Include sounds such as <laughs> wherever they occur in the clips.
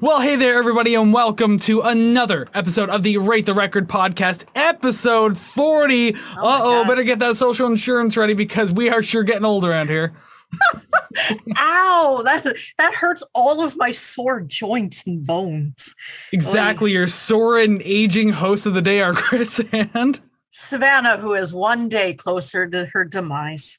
Well, hey there, everybody, and welcome to another episode of the Rate the Record podcast, episode 40. uh oh, better get that social insurance ready because we are sure getting old around here. <laughs> Ow, that that hurts all of my sore joints and bones. Exactly, your sore and aging host of the day are <laughs> Chris and. Savannah, who is one day closer to her demise.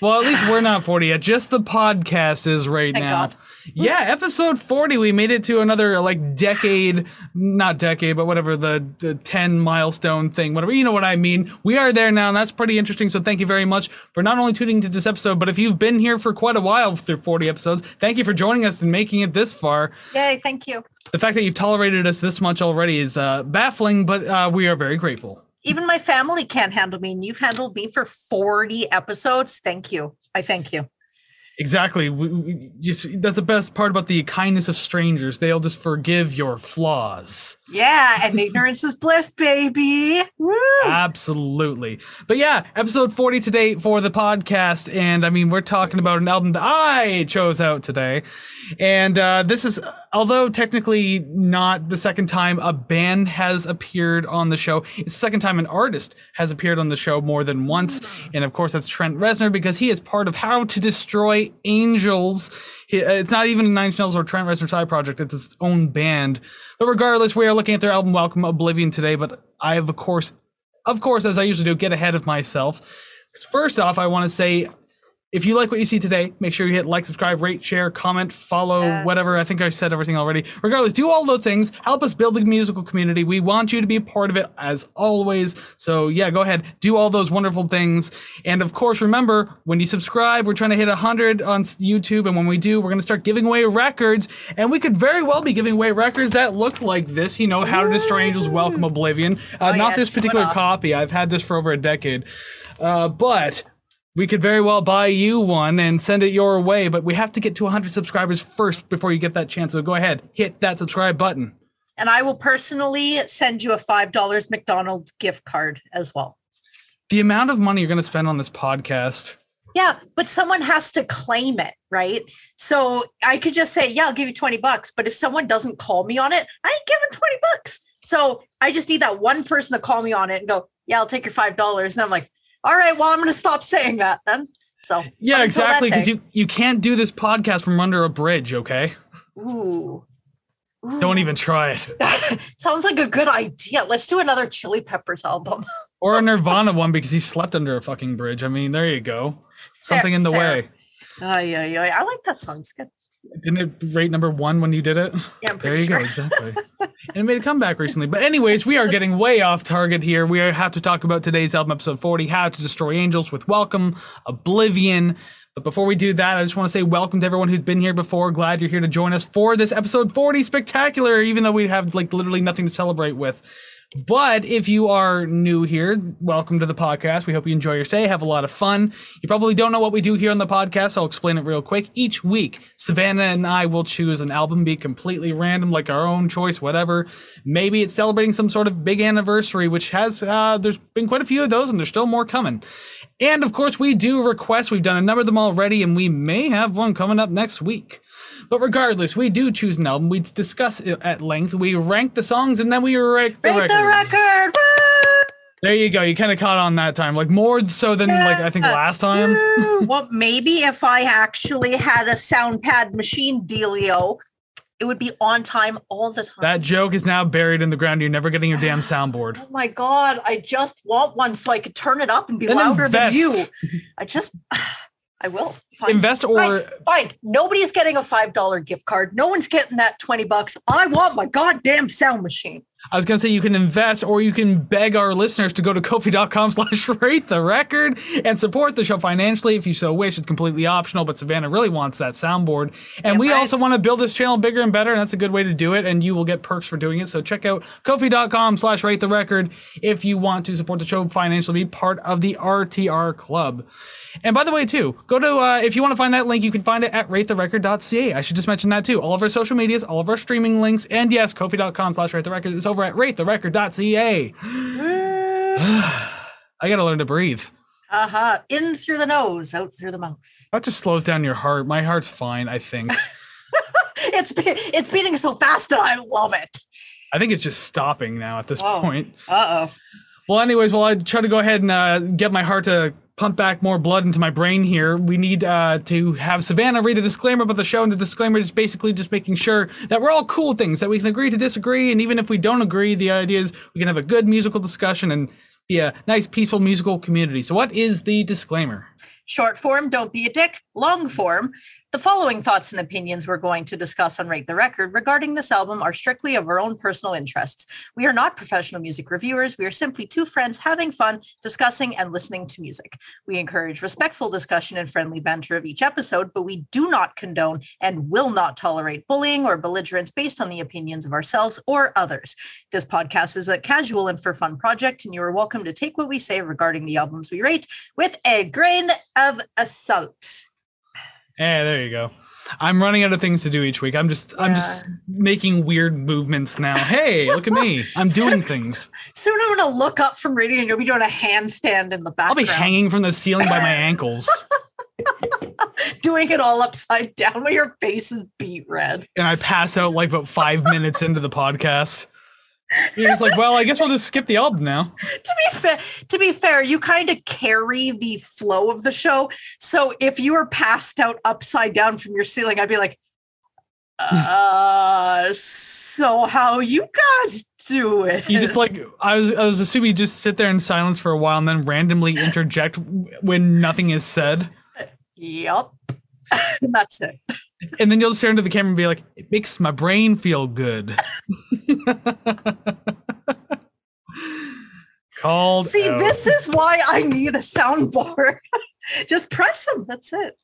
Well, at least we're not 40 yet. Just the podcast is right Thank now. God. Yeah, episode 40. We made it to another like decade, not decade, but whatever the, the 10 milestone thing, whatever. You know what I mean. We are there now, and that's pretty interesting. So thank you very much for not only tuning to this episode, but if you've been here for quite a while through 40 episodes, thank you for joining us and making it this far. Yay, thank you. The fact that you've tolerated us this much already is uh, baffling, but uh, we are very grateful. Even my family can't handle me, and you've handled me for 40 episodes. Thank you. I thank you. Exactly. We, we just that's the best part about the kindness of strangers. They'll just forgive your flaws. Yeah, and ignorance is bliss, baby. Woo! Absolutely. But yeah, episode 40 today for the podcast. And I mean, we're talking about an album that I chose out today. And uh, this is, although technically not the second time a band has appeared on the show, it's the second time an artist has appeared on the show more than once. And of course, that's Trent Reznor because he is part of How to Destroy Angels. Uh, It's not even a Nine Inch Nails or Trent Reznor side project, it's its own band. But regardless, we are looking at their album Welcome Oblivion today. But I of course, of course, as I usually do, get ahead of myself. First off, I want to say if you like what you see today, make sure you hit like, subscribe, rate, share, comment, follow, Yes. whatever. I think I said everything already. Regardless, do all those things. Help us build the musical community. We want you to be a part of it as always. So, yeah, go ahead, do all those wonderful things. And of course, remember when you subscribe, we're trying to hit 100 on YouTube. And when we do, we're going to start giving away records. And we could very well be giving away records that look like this. You know, How to Destroy Angels, Welcome Oblivion. Uh, Oh, not yeah, this particular copy. I've had this for over a decade. Uh, but we could very well buy you one and send it your way, but we have to get to 100 subscribers first before you get that chance. So go ahead, hit that subscribe button. And I will personally send you a $5 McDonald's gift card as well. The amount of money you're going to spend on this podcast. Yeah, but someone has to claim it, right? So I could just say, yeah, I'll give you 20 bucks. But if someone doesn't call me on it, I ain't giving 20 bucks. So I just need that one person to call me on it and go, yeah, I'll take your $5. And I'm like, all right, well, I'm going to stop saying that then. So Yeah, exactly. Because you, you can't do this podcast from under a bridge, okay? Ooh. Ooh. Don't even try it. <laughs> Sounds like a good idea. Let's do another Chili Peppers album. <laughs> Or a Nirvana one because he slept under a fucking bridge. I mean, there you go. Something Fair- in the fair. way. Ay, ay, ay. I like that song. It's good. Didn't it rate number one when you did it? Yeah, There you sure. go, exactly. and it made a comeback recently. But <laughs> anyways, we are getting way off target here. We have to talk about today's album, episode 40, How to Destroy Angels with Welcome, Oblivion. But before we do that, I just want to say welcome to everyone who's been here before. Glad you're here to join us for this episode 40 spectacular, even though we have like literally nothing to celebrate with. But if you are new here, welcome to the podcast. We hope you enjoy your stay, have a lot of fun. You probably don't know what we do here on the podcast, so I'll explain it real quick. Each week, Savannah and I will choose an album, be completely random, like our own choice, whatever. Maybe it's celebrating some sort of big anniversary, which has, uh, there's been quite a few of those, and there's still more coming. And of course, we do requests. We've done a number of them already, and we may have one coming up next week. But regardless, we do choose an album. We discuss it at length. We rank the songs, and then we rank the Rate the record. There you go. You kind of caught on that time, like more so than like I think last time. <laughs> Well, maybe if I actually had a sound pad machine dealio, it would be on time all the time. That joke is now buried in the ground. You're never getting your damn <sighs> soundboard. oh my god, I just want one so I could turn it up and be louder than you. <laughs> I just <sighs> I will. Fine. Invest or Fine, fine. Nobody's getting a five dollar gift card. No one's getting that twenty bucks. I want my goddamn sound machine. I was gonna say you can invest or you can beg our listeners to go to kofi.com <laughs> slash rate the record and support the show financially if you so wish. It's completely optional, but Savannah really wants that soundboard. And Damn we right. also want to build this channel bigger and better, and that's a good way to do it, and you will get perks for doing it. So check out kofi.com slash rate the record if you want to support the show financially, be part of the RTR club. And by the way, too, go to uh, if you want to find that link, you can find it at ratetherecord.ca. I should just mention that too. All of our social medias, all of our streaming links, and yes, kofi.com slash rate the record is over at ratetherecord.ca. <sighs> I gotta learn to breathe. Uh huh. In through the nose, out through the mouth. That just slows down your heart. My heart's fine, I think. <laughs> it's it's beating so fast and I love it. I think it's just stopping now at this Oh. point. Uh oh. Well, anyways, while I try to go ahead and uh, get my heart to pump back more blood into my brain here, we need uh, to have Savannah read the disclaimer about the show. And the disclaimer is basically just making sure that we're all cool things, that we can agree to disagree. And even if we don't agree, the idea is we can have a good musical discussion and be a nice, peaceful musical community. So, what is the disclaimer? Short form, don't be a dick. Long form, the following thoughts and opinions we're going to discuss on Rate the Record regarding this album are strictly of our own personal interests. We are not professional music reviewers. We are simply two friends having fun, discussing, and listening to music. We encourage respectful discussion and friendly banter of each episode, but we do not condone and will not tolerate bullying or belligerence based on the opinions of ourselves or others. This podcast is a casual and for fun project, and you are welcome to take what we say regarding the albums we rate with a grain of salt. Eh, there you go. I'm running out of things to do each week. I'm just, I'm just making weird movements now. Hey, look at me. I'm <laughs> doing things. Soon I'm going to look up from reading and you'll be doing a handstand in the back. I'll be hanging from the ceiling by my <laughs> ankles. doing it all upside down while your face is beat red. and I pass out like about five minutes into the podcast. You're just like, well, I guess we'll just skip the album now. To be fair, to be fair, you kind of carry the flow of the show. So if you were passed out upside down from your ceiling, I'd be like, uh, so how you guys do it? You just like, I was, I was assuming you just sit there in silence for a while and then randomly interject when nothing is said, yep. <laughs> That's it. And then you'll just stare into the camera and be like, it makes my brain feel good. <laughs> Called. See, out. this is why I need a soundboard. <laughs> just press them. That's it.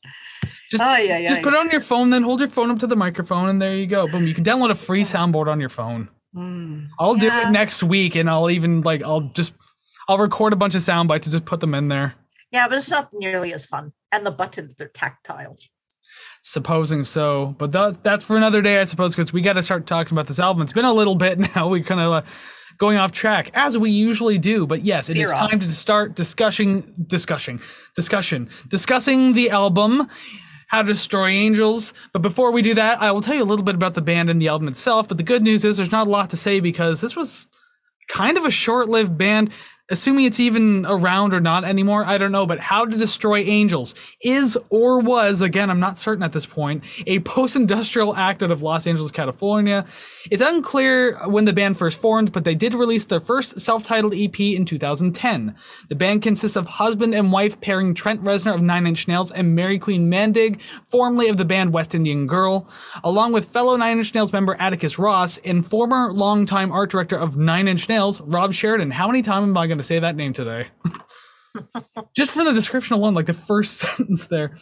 Just, Ay, ay, just ay. put it on your phone, then hold your phone up to the microphone, and there you go. Boom! You can download a free soundboard on your phone. Mm. I'll do it next week, and I'll even like I'll just I'll record a bunch of sound bites and just put them in there. Yeah, but it's not nearly as fun. And the buttons, they're tactile. Supposing so, but that, that's for another day, I suppose, because we got to start talking about this album. It's been a little bit <laughs> now. We kind of uh, going off track as we usually do. But yes, it is Veer time off. to start discussing, discussing, discussion, discussing the album. How to Destroy Angels. But before we do that, I will tell you a little bit about the band and the album itself. But the good news is there's not a lot to say because this was kind of a short-lived band assuming it's even around or not anymore i don't know but how to destroy angels is or was again i'm not certain at this point a post-industrial act out of los angeles california. It's unclear when the band first formed but they did release their first self-titled ep in 2010 the band consists of husband and wife pairing trent reznor of nine inch nails and Mariqueen Maandig formerly of the band west indian girl along with fellow nine inch nails member atticus ross and former longtime art director of nine inch nails rob sheridan. How many times am i going to say that name today. Just from the description alone like the first <laughs> sentence there.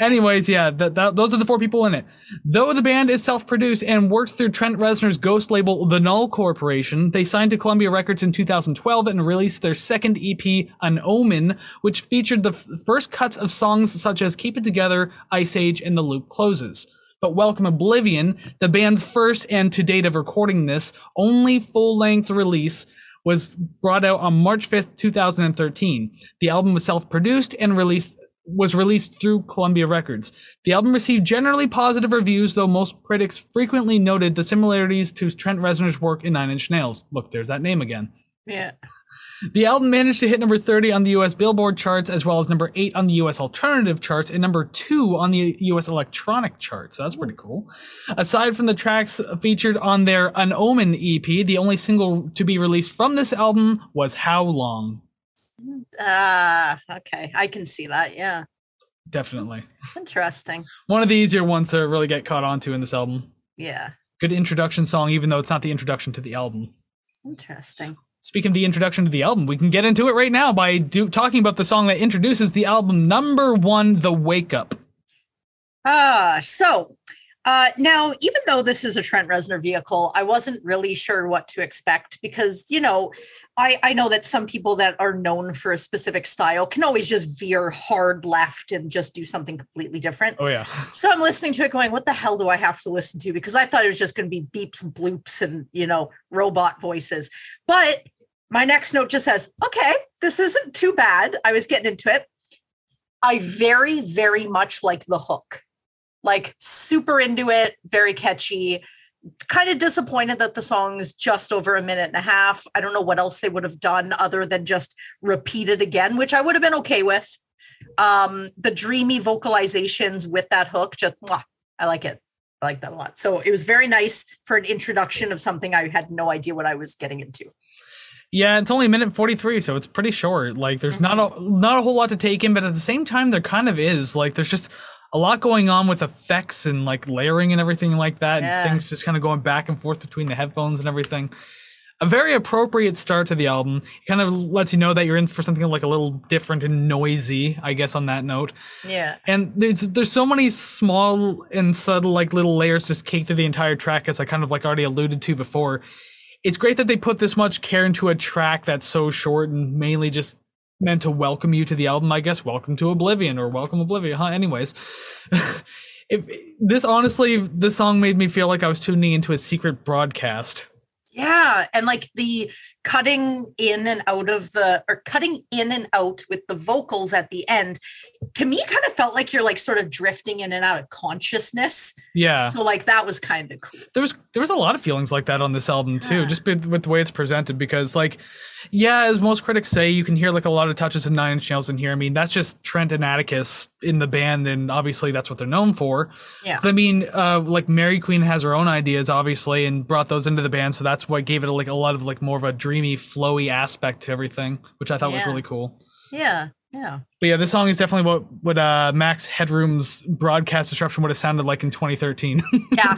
Anyways yeah that, that, those are the four people in it. Though the band is self-produced and worked through trent reznor's ghost label the null corporation they signed to columbia records in 2012 and released their second ep an omen which featured the f- first cuts of songs such as keep it together ice age and the loop closes. But Welcome Oblivion, the band's first and to date of recording this only full length release, was brought out on March 5th, 2013. The album was self-produced and released was released through Columbia Records. The album received generally positive reviews, though most critics frequently noted the similarities to Trent Reznor's work in Nine Inch Nails. Look, there's that name again. Yeah. The album managed to hit number 30 on the US Billboard charts, as well as number 8 on the US Alternative charts, and number 2 on the US Electronic charts. So that's pretty cool. Aside from the tracks featured on their An Omen EP, the only single to be released from this album was How Long. Ah, okay. I can see that. Yeah. Definitely. Interesting. One of the easier ones to really get caught onto in this album. Yeah. Good introduction song, even though it's not the introduction to the album. Interesting. Speaking of the introduction to the album, we can get into it right now by do, talking about the song that introduces the album number one, The Wake Up. Ah, so uh, now, even though this is a Trent Reznor vehicle, I wasn't really sure what to expect because, you know, I, I know that some people that are known for a specific style can always just veer hard left and just do something completely different. Oh, yeah. So I'm listening to it going, what the hell do I have to listen to? Because I thought it was just going to be beeps and bloops and, you know, robot voices. But my next note just says, okay, this isn't too bad. I was getting into it. I very, very much like the hook. Like super into it, very catchy. Kind of disappointed that the song's just over a minute and a half. I don't know what else they would have done other than just repeat it again, which I would have been okay with. Um, the dreamy vocalizations with that hook, just mwah, I like it. I like that a lot. So it was very nice for an introduction of something I had no idea what I was getting into. Yeah, it's only a minute 43, so it's pretty short. Like there's not mm-hmm. a not a whole lot to take in, but at the same time there kind of is. Like there's just a lot going on with effects and like layering and everything like that. Yeah. And things just kind of going back and forth between the headphones and everything. A very appropriate start to the album. It kind of lets you know that you're in for something like a little different and noisy, I guess on that note. Yeah. And there's there's so many small and subtle like little layers just caked through the entire track, as I kind of like already alluded to before. It's great that they put this much care into a track that's so short and mainly just meant to welcome you to the album. I guess welcome to Oblivion or welcome Oblivion. Huh? Anyways, <laughs> if this honestly, this song made me feel like I was tuning into a secret broadcast. Yeah, and like the cutting in and out of the or cutting in and out with the vocals at the end to me kind of felt like you're like sort of drifting in and out of consciousness. Yeah. So like that was kind of cool. there was there was a lot of feelings like that on this album too, Yeah. just with, with the way it's presented. Because like, yeah, as most critics say, you can hear like a lot of touches of Nine Inch Nails in here. I mean, that's just Trent and Atticus in the band, and obviously that's what they're known for. Yeah. But I mean, uh, like Mariqueen has her own ideas, obviously, and brought those into the band, so that's what gave it like a lot of like more of a dreamy, flowy aspect to everything, which I thought was really cool. Yeah. Yeah. But yeah, this song is definitely what what uh, Max Headroom's broadcast disruption would have sounded like in 2013. <laughs> Yeah.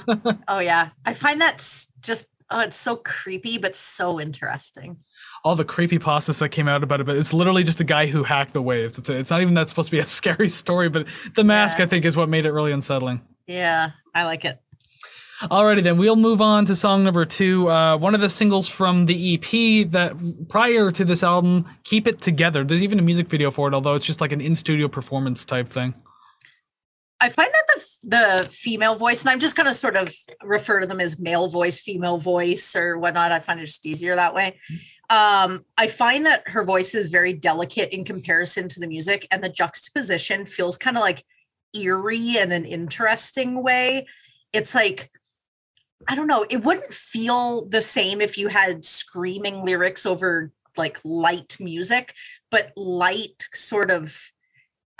oh yeah. I find that's just oh it's so creepy but so interesting. All the creepy pastas that came out about it, but it's literally just a guy who hacked the waves. It's, it's not even that supposed to be a <laughs> scary story, but the mask, Yeah. I think, is what made it really unsettling. Yeah, I like it. Alrighty, then we'll move on to song number two. Uh, one of the singles from the EP that prior to this album, Keep It Together. There's even a music video for it, although it's just like an in studio performance type thing. I find that the the female voice, and I'm just going to sort of refer to them as male voice, female voice, or whatnot. I find it just easier that way. Um, I find that her voice is very delicate in comparison to the music, and the juxtaposition feels kind of like eerie in an interesting way. It's like I don't know. It wouldn't feel the same if you had screaming lyrics over like light music, but light sort of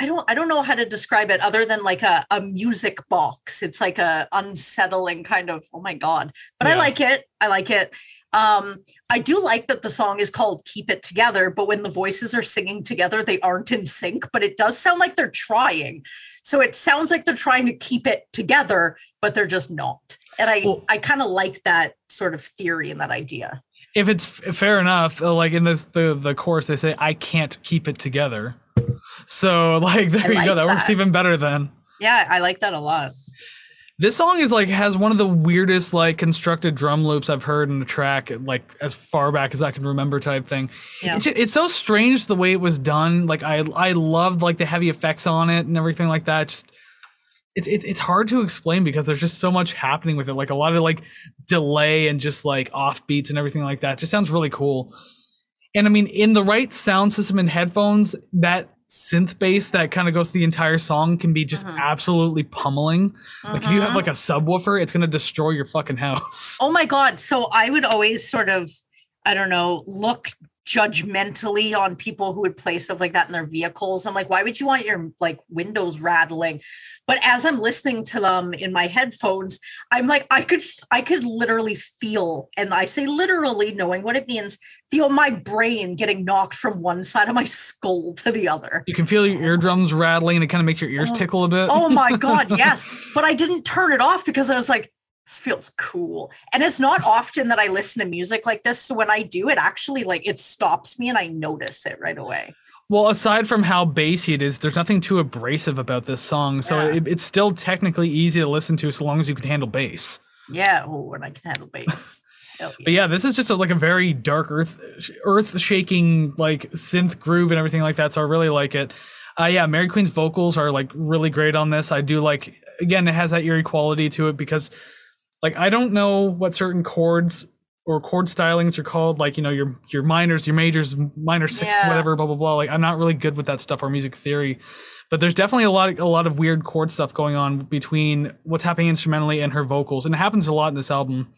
I don't I don't know how to describe it other than like a, a music box. It's like a unsettling kind of oh my god. But I like it. I like it. Um I do like that the song is called Keep It Together, but when the voices are singing together, they aren't in sync, but it does sound like they're trying. So it sounds like they're trying to keep it together, but they're just not. And I Well- I kind of like that sort of theory and that idea. If it's fair enough, uh, like in the, the the chorus, they say, "I can't keep it together." So, like, <laughs> there you like go. That, works even better then. Yeah, I like that a lot. This song is like has one of the weirdest like constructed drum loops I've heard in a track, like as far back as I can remember, type thing. Yeah. It's, it's so strange the way it was done. Like I I loved like the heavy effects on it and everything like that. Just it's it's it's hard to explain because there's just so much happening with it. Like a lot of like delay and just like off beats and everything like that. It just sounds really cool. And I mean, in the right sound system and headphones, that synth bass that kind of goes through the entire song can be just Mhm. absolutely pummeling. Like if you have Mhm. like a subwoofer, it's gonna destroy your fucking house. Oh my God. So I would always sort of, I don't know, look judgmentally on people who would play stuff like that in their vehicles. I'm like, why would you want your like windows rattling? But as I'm listening to them in my headphones, I'm like, I could, I could literally feel, and I say literally knowing what it means, feel my brain getting knocked from one side of my skull to the other. You can feel your eardrums rattling and it kind of makes your ears Oh. tickle a bit. Oh my God, <laughs> yes. But I didn't turn it off because I was like, this feels cool. And it's not often that I listen to music like this. So when I do, it actually like it stops me and I notice it right away. Well, aside from how bassy it is, there's nothing too abrasive about this song. So Yeah. it, it's still technically easy to listen to so long as you can handle bass. Yeah. Oh, and I can handle bass. Hell But yeah, this is just a, like a very dark earth earth shaking like synth groove and everything like that. So I really like it. Uh, yeah, Mariqueen's vocals are like really great on this. I do like again, it has that eerie quality to it because like I don't know what certain chords or chord stylings are called, like you know your your minors, your majors, minor sixths, Yeah. whatever, blah blah blah. Like I'm not really good with that stuff or music theory, but there's definitely a lot of, a lot of weird chord stuff going on between what's happening instrumentally and her vocals, and it happens a lot in this album.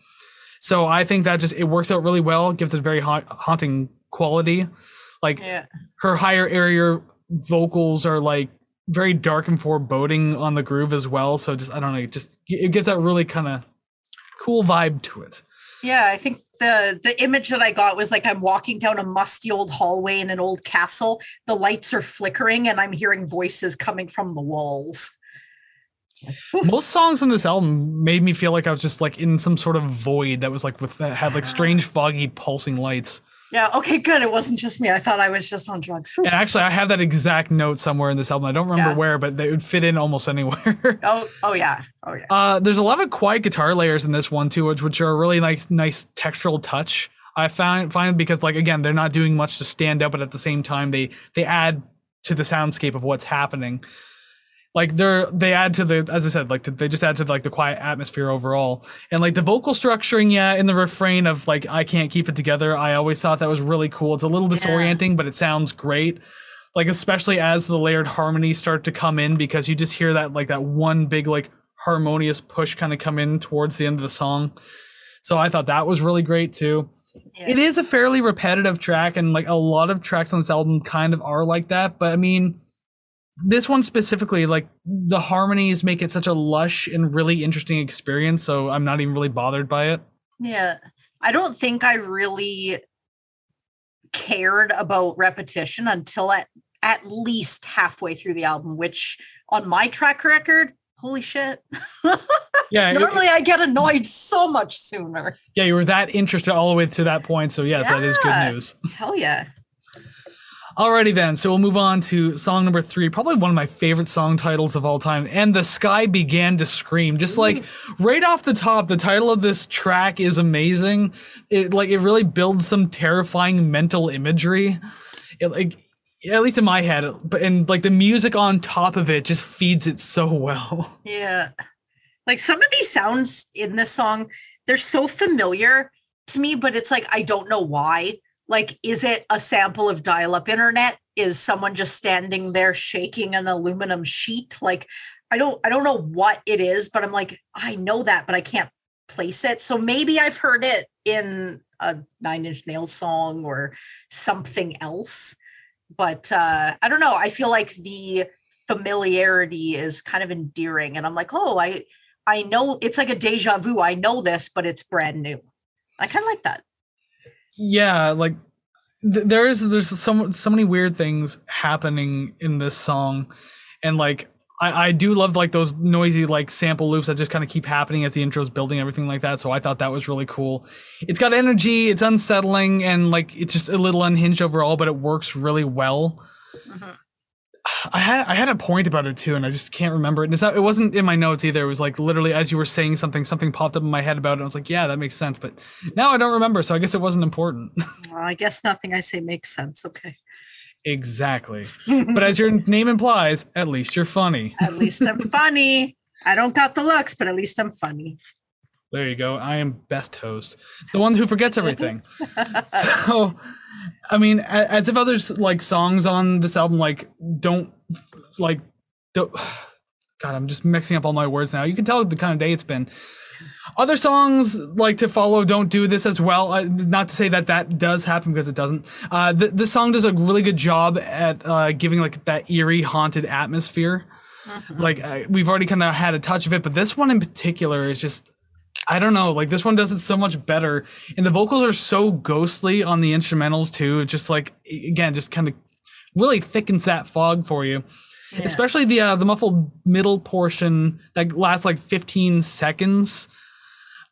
So I think that just it works out really well, gives it a very ha- haunting quality. Like Yeah. her higher area vocals are like very dark and foreboding on the groove as well. So just I don't know, just it gives that really kind of cool vibe to it. Yeah, I think the the image that I got was like I'm walking down a musty old hallway in an old castle. The lights are flickering and I'm hearing voices coming from the walls. <laughs> Most songs in this album made me feel like I was just like in some sort of void that was like with that had like strange foggy pulsing lights. Yeah, okay, good. It wasn't just me. I thought I was just on drugs. And actually, I have that exact note somewhere in this album. I don't remember Yeah. where, but they would fit in almost anywhere. <laughs> Oh, oh yeah. Oh yeah. Uh, there's a lot of quiet guitar layers in this one too, which, which are a really nice, nice textural touch. I find find because like again, they're not doing much to stand out, but at the same time, they they add to the soundscape of what's happening. Like they're they add to the as I said, like to, they just add to like the quiet atmosphere overall, and like the vocal structuring, yeah, in the refrain of like I can't keep it together. I always thought that was really cool. It's a little Yeah. disorienting, but it sounds great. Like especially as the layered harmonies start to come in, because you just hear that like that one big like harmonious push kind of come in towards the end of the song. So I thought that was really great too. Yeah. It is a fairly repetitive track, and like a lot of tracks on this album kind of are like that. But I mean, this one specifically, like the harmonies make it such a lush and really interesting experience. So I'm not even really bothered by it. Yeah. I don't think I really cared about repetition until at at least halfway through the album, which on my track record, holy shit. <laughs> Yeah, Normally I get annoyed so much sooner. yeah, you were that interested all the way to that point. So yes, that is good news. <laughs> Hell yeah. Alrighty then, so we'll move on to song number three, probably one of my favorite song titles of all time. And the sky began to scream. Just like right off the top, the title of this track is amazing. It like it really builds some terrifying mental imagery. It like at least in my head, but and like the music on top of it just feeds it so well. <laughs> Yeah. Like some of these sounds in this song, they're so familiar to me, but it's like I don't know why. Like, is it a sample of dial up internet? Is someone just standing there shaking an aluminum sheet? Like, I don't I don't know what it is, but I'm like, I know that, but I can't place it. So maybe I've heard it in a nine inch nails song or something else. But uh I don't know. I feel like the familiarity is kind of endearing. And I'm like, oh, I I know it's like a deja vu. I know this, but it's brand new. I kind of like that. Yeah like th- there is there's so so many weird things happening in this song. And like I, I do love like those noisy like sample loops that just kind of keep happening as the intro's building everything like that so i thought that was really cool. It's got energy it's unsettling and like it's just a little unhinged overall but it works really well. Mhm. I had I had a point about it too, and I just can't remember it. And it's not, it wasn't in my notes either. It was like literally as you were saying something, something popped up in my head about it. And I was like, yeah, that makes sense. But now I don't remember, so I guess it wasn't important. <laughs> Well, I guess nothing I say makes sense. Okay. exactly. <laughs> But as your name implies, at least you're funny. at least I'm <laughs> funny. I don't got the looks, but at least I'm funny. There you go. I am best host, the one who forgets everything. so, I mean, as if others like songs on this album like don't like don't. <sighs> God, I'm just mixing up all my words now. You can tell the kind of day it's been. Other songs like to follow don't do this as well. Uh, not to say that that does happen because it doesn't. Uh, th- this song does a really good job at uh, giving like that eerie, haunted atmosphere. Like uh, we've already kind of had a touch of it, but this one in particular is just I don't know. Like this one does it so much better, and the vocals are so ghostly on the instrumentals too. It just like again, just kind of really thickens that fog for you. Yeah. Especially the uh, the muffled middle portion that lasts like 15 seconds.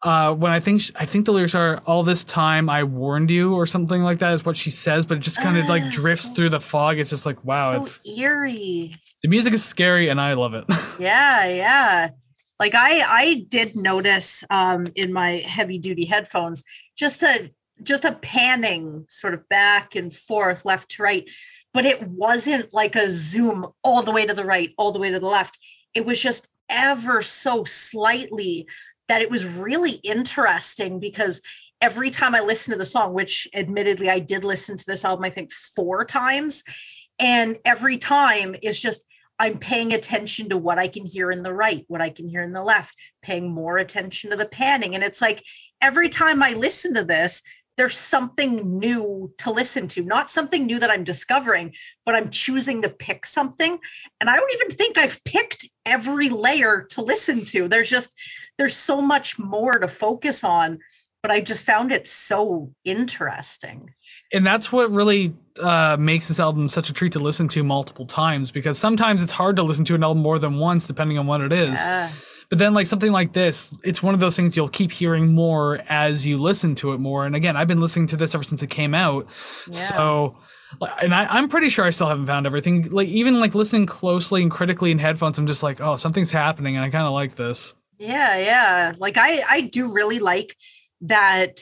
Uh, when I think sh- I think the lyrics are all this time I warned you or something like that is what she says, but it just kind of like Ah, drifts so- through the fog. It's just like wow, so it's eerie. the music is scary and I love it. <laughs> Yeah, yeah. Like I I did notice um in my heavy duty headphones just a just a panning sort of back and forth, left to right. But it wasn't like a zoom all the way to the right, all the way to the left. It was just ever so slightly that it was really interesting because every time I listened to the song, which admittedly I did listen to this album, I think four times, and every time it's just I'm paying attention to what I can hear in the right, what I can hear in the left, paying more attention to the panning. And it's like every time I listen to this, there's something new to listen to, not something new that I'm discovering, but I'm choosing to pick something. And I don't even think I've picked every layer to listen to. There's just, there's so much more to focus on, but I just found it so interesting. And that's what really uh, makes this album such a treat to listen to multiple times because sometimes it's hard to listen to an album more than once, depending on what it is. Yeah. But then, like something like this, it's one of those things you'll keep hearing more as you listen to it more. And again, I've been listening to this ever since it came out. Yeah. So, and I, I'm pretty sure I still haven't found everything. Like, even like listening closely and critically in headphones, I'm just like, oh, something's happening. And I kind of like this. Yeah, yeah. Like I I do really like that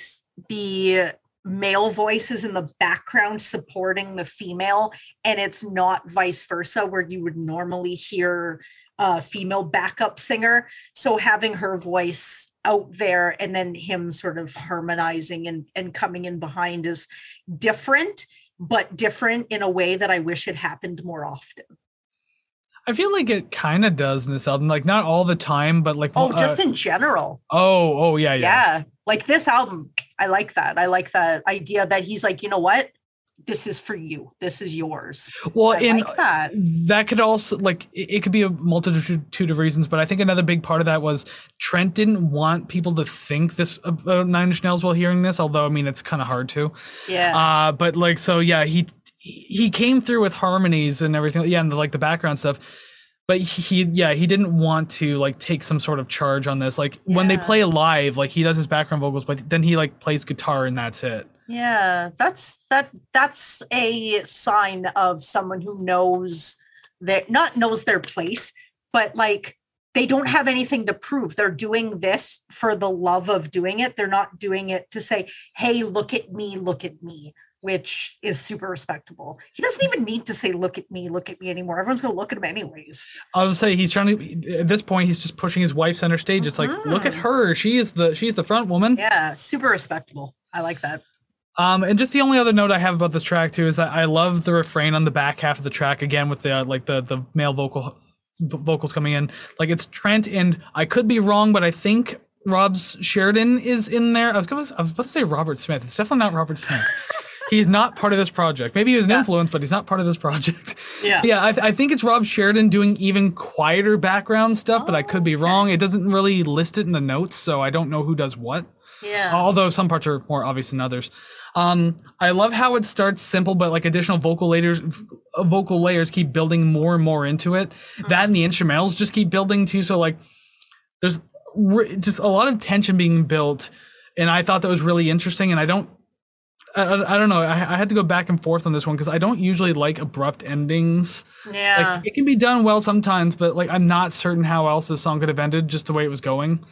the male voices in the background supporting the female and it's not vice versa where you would normally hear a female backup singer so having her voice out there and then him sort of harmonizing and, and coming in behind is different but different in a way that i wish it happened more often I feel like it kind of does in this album. Like, not all the time, but like, oh uh, just in general oh, oh, yeah, yeah. yeah like this album i like that i like that idea that he's like you know what this is for you this is yours Well, I in like that. that could also like it it could be a multitude of reasons, but I think another big part of that was Trent didn't want people to think this about Nine Inch Nails while hearing this. Although I mean, it's kind of hard to. yeah Uh, but like, so yeah, he he came through with harmonies and everything. Yeah, and the, like the background stuff. But he, yeah, he didn't want to like take some sort of charge on this. Like when they play live, like he does his background vocals, but then he like plays guitar and that's it. yeah that's that that's a sign of someone who knows that not knows their place but like they don't have anything to prove they're doing this for the love of doing it they're not doing it to say hey look at me look at me which is super respectable he doesn't even need to say look at me look at me anymore everyone's going to look at him anyways I would say he's trying to. At this point, he's just pushing his wife center stage. It's like, look at Mhm. her. She is the she's the front woman. yeah super respectable i like that Um, and just the only other note I have about this track too is that I love the refrain on the back half of the track again with the uh, like the the male vocal v- vocals coming in. Like it's Trent and I could be wrong, but I think Rob's Sheridan is in there. I was gonna I was about to say Robert Smith. It's definitely not Robert Smith. <laughs> he's not part of this project. Maybe he was an Yeah. influence, but he's not part of this project. <laughs> yeah Yeah, I, th- I think it's Rob Sheridan doing even quieter background stuff, but I could be Oh, okay. wrong. It doesn't really list it in the notes, so I don't know who does what yeah although some parts are more obvious than others. Um, I love how it starts simple, but like additional vocal layers, uh, vocal layers keep building more and more into it. That and the instrumentals just keep building too. So like, there's re- just a lot of tension being built, and I thought that was really interesting. And I don't, I, I don't know. I, I had to go back and forth on this one because I don't usually like abrupt endings. yeah Like it can be done well sometimes, but like I'm not certain how else this song could have ended just the way it was going.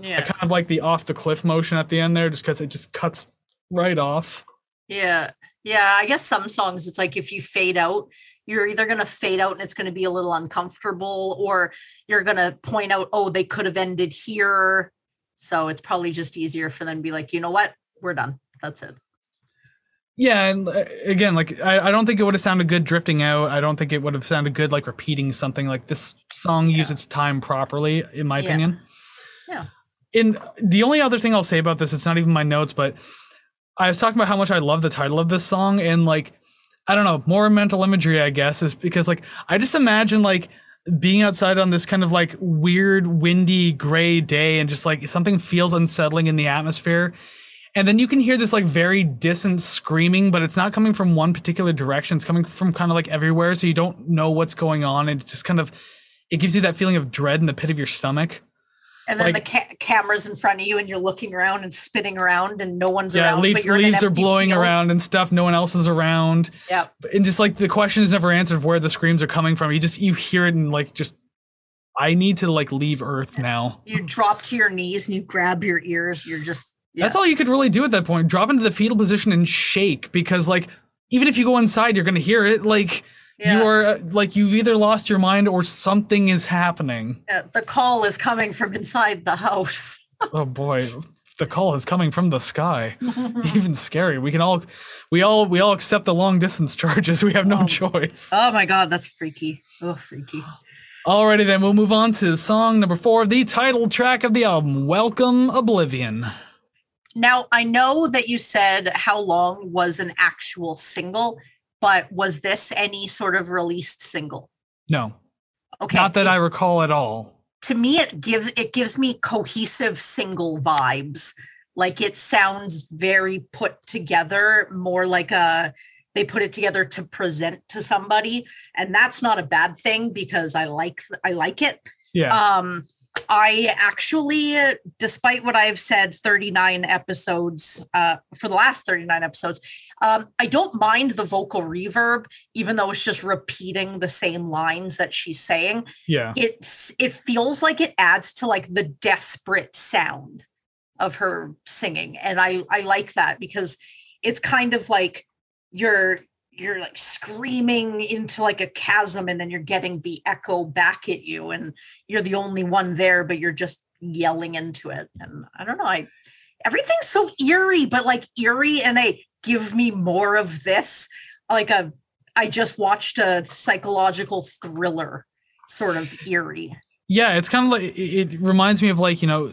Yeah, I kind of like the off the cliff motion at the end there, just because it just cuts right off. Yeah. Yeah. I guess some songs, it's like if you fade out, you're either going to fade out and it's going to be a little uncomfortable, or you're going to point out, oh, they could have ended here. So it's probably just easier for them to be like, you know what? We're done. That's it. Yeah, and uh, again, like I, I don't think it would have sounded good drifting out. I don't think it would have sounded good like repeating something like this song used Yeah. its time properly, in my Yeah. opinion. Yeah. And the only other thing I'll say about this, it's not even my notes, but I was talking about how much I love the title of this song and like I don't know, more mental imagery, I guess, is because like I just imagine like being outside on this kind of like weird, windy, gray day and just like something feels unsettling in the atmosphere. And then you can hear this like very distant screaming, but it's not coming from one particular direction. It's coming from kind of like everywhere. So you don't know what's going on. And it's just kind of, it gives you that feeling of dread in the pit of your stomach. And then Like- the ca- camera's in front of you and you're looking around and spinning around and no one's Yeah, around. you're leaves are blowing field. around and stuff. No one else is around. Yeah. And just like the question is never answered of where the screams are coming from. You just, you hear it and like just, I need to like leave Earth now. You drop to your knees and you grab your ears. You're just, yeah. That's all you could really do at that point. Drop into the fetal position and shake because like even if you go inside, you're gonna hear it. Like Yeah. you are like you've either lost your mind or something is happening. Yeah, the call is coming from inside the house. <laughs> oh boy, the call is coming from the sky. <laughs> Even scary. We can all, we all, we all accept the long distance charges. We have no Oh. choice. oh my god, that's freaky. Oh, freaky. Alrighty then, we'll move on to song number four, the title track of the album, "Welcome Oblivion." Now, I know that you said how long was an actual single, but was this any sort of released single? No, Okay. not that I recall at all. to me it gives it gives me cohesive single vibes. Like it sounds very put together, more like a they put it together to present to somebody, and that's not a bad thing because I like I like it. Yeah, Um, I actually, despite what I've said, 39 episodes uh, for the last 39 episodes, um, I don't mind the vocal reverb, even though it's just repeating the same lines that she's saying. yeah, It's it feels like it adds to like the desperate sound of her singing, and I I like that because it's kind of like you're you're like screaming into like a chasm and then you're getting the echo back at you and you're the only one there but you're just yelling into it. And i don't know i everything's so eerie but like eerie and a give me more of this. Like a i just watched a psychological thriller sort of eerie yeah. It's kind of like it, it reminds me of like you know,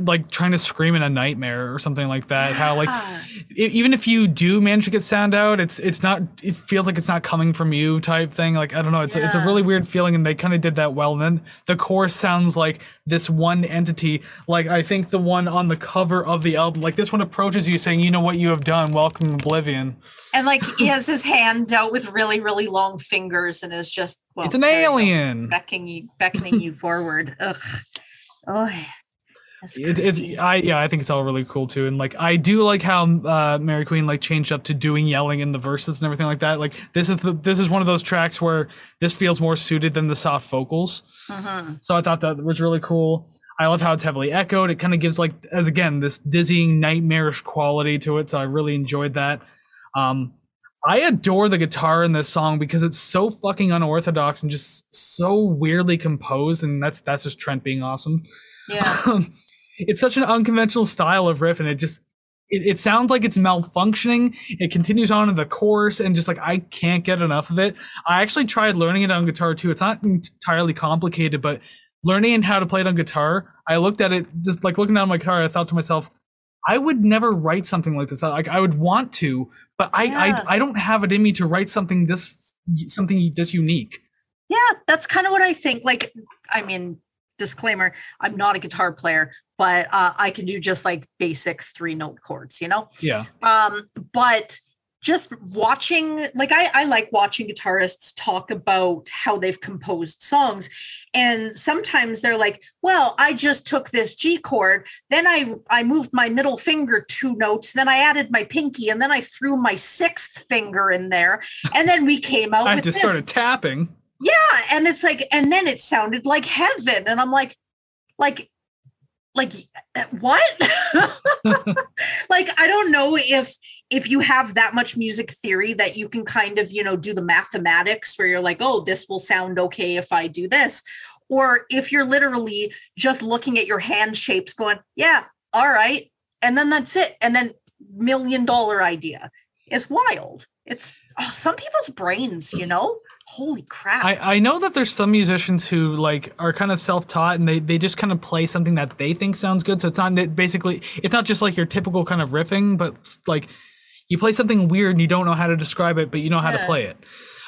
like trying to scream in a nightmare or something like that. How like Ah. e- even if you do manage to get sound out, it's it's not. It feels like it's not coming from you, type thing. Like I don't know. It's a, it's a really weird feeling, and they kind of did that well. And then the chorus sounds like this one entity. Like I think the one on the cover of the album, like this one approaches you saying, "You know what you have done. Welcome Oblivion." and like he has his <laughs> hand out with really really long fingers and is just well, it's an alien. beckoning you you forward. <laughs> Ugh. Oh that's It's, it's. I yeah I think it's all really cool too and like I do like how uh, Mariqueen like changed up to doing yelling in the verses and everything like that like this is the this is one of those tracks where this feels more suited than the soft vocals. Mhm. so I thought that was really cool. I love how it's heavily echoed. It kind of gives like as again this dizzying nightmarish quality to it so I really enjoyed that. Um I adore the guitar in this song because it's so fucking unorthodox and just so weirdly composed and that's that's just Trent being awesome. Yeah. <laughs> Um, it's such an unconventional style of riff and it just it, it sounds like it's malfunctioning. It continues on in the chorus and just like i can't get enough of it. I actually tried learning it on guitar too. It's not entirely complicated but learning how to play it on guitar i looked at it just like looking down my guitar i thought to myself i would never write something like this. Like i would want to but I, I i don't have it in me to write something this something this unique. Yeah that's kind of what i think like i mean disclaimer i'm not a guitar player but uh, i can do just like basic three note chords you know? Yeah. Um but just watching like I, I like watching guitarists talk about how they've composed songs. And sometimes they're like well i just took this g chord then i i moved my middle finger two notes then i added my pinky and then i threw my sixth finger in there and then we came out i just this. started tapping. Yeah and it's like and then it sounded like heaven and i'm like like like uh, what? <laughs> Like i don't know if if you have that much music theory that you can kind of you know do the mathematics where you're like oh this will sound okay if i do this. Or if you're literally just looking at your hand shapes going yeah all right and then that's it and then million dollar idea. It's wild. It's oh, some people's brains you know holy crap I, I know that there's some musicians who like are kind of self-taught and they, they just kind of play something that they think sounds good. So it's not basically it's not just like your typical kind of riffing, but like you play something weird and you don't know how to describe it, but you know how to play it.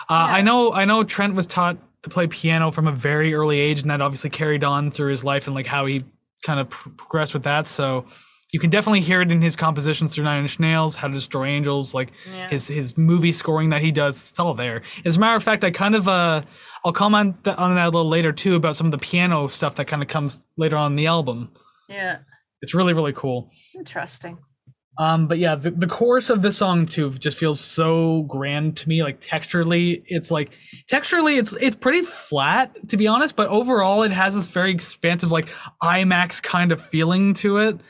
Uh, I know I know Trent was taught to play piano from a very early age, and that obviously carried on through his life and like how he kind of pr- progressed with that. So you can definitely hear it in his compositions through Nine Inch Nails, How to Destroy Angels, like Yeah. his his movie scoring that he does. It's all there. As a matter of fact, I kind of uh I'll comment th- on that a little later too about some of the piano stuff that kind of comes later on in the album. yeah It's really really cool. interesting Um, but yeah, the, the chorus of this song too just feels so grand to me. Like texturally, it's like texturally, it's it's pretty flat to be honest. But overall, it has this very expansive, like IMAX kind of feeling to it.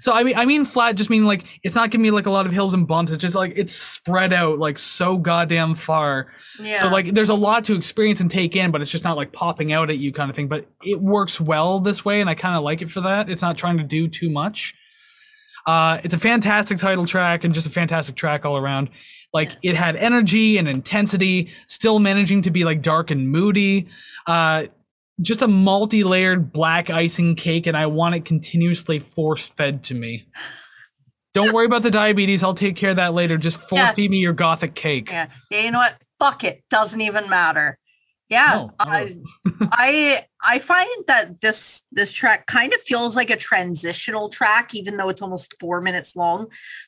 So I mean, I mean flat, just mean like it's not giving me like a lot of hills and bumps. It's just like it's spread out like so goddamn far. Yeah. So like there's a lot to experience and take in, but it's just not like popping out at you kind of thing. But it works well this way, and I kind of like it for that. It's not trying to do too much. Uh, it's a fantastic title track and just a fantastic track all around. Like it had energy and intensity, still managing to be like dark and moody. Uh, just a multi-layered black icing cake, and I want it continuously force-fed to me. Don't worry about the diabetes. I'll take care of that later. Just force Yeah. feed me your gothic cake. yeah. yeah. You know what? Fuck it. Doesn't even matter. Yeah. No. I, I I find that this this track kind of feels like a transitional track, even though it's almost four minutes long,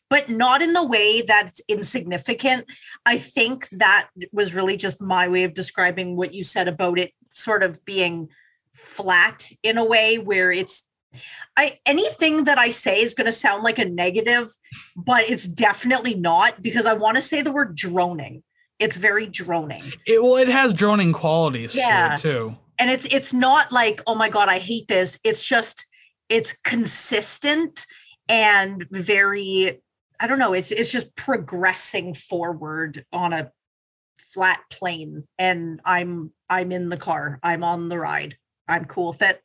but not in the way that's insignificant. I think that was really just my way of describing what you said about it sort of being flat in a way where it's I anything that I say is going to sound like a negative, but it's definitely not because I want to say the word droning. It's very droning. It, well, it has droning qualities Yeah. to it too. and it's it's not like oh my god i hate this it's just it's consistent and very i don't know it's it's just progressing forward on a flat plane and i'm i'm in the car i'm on the ride i'm cool with it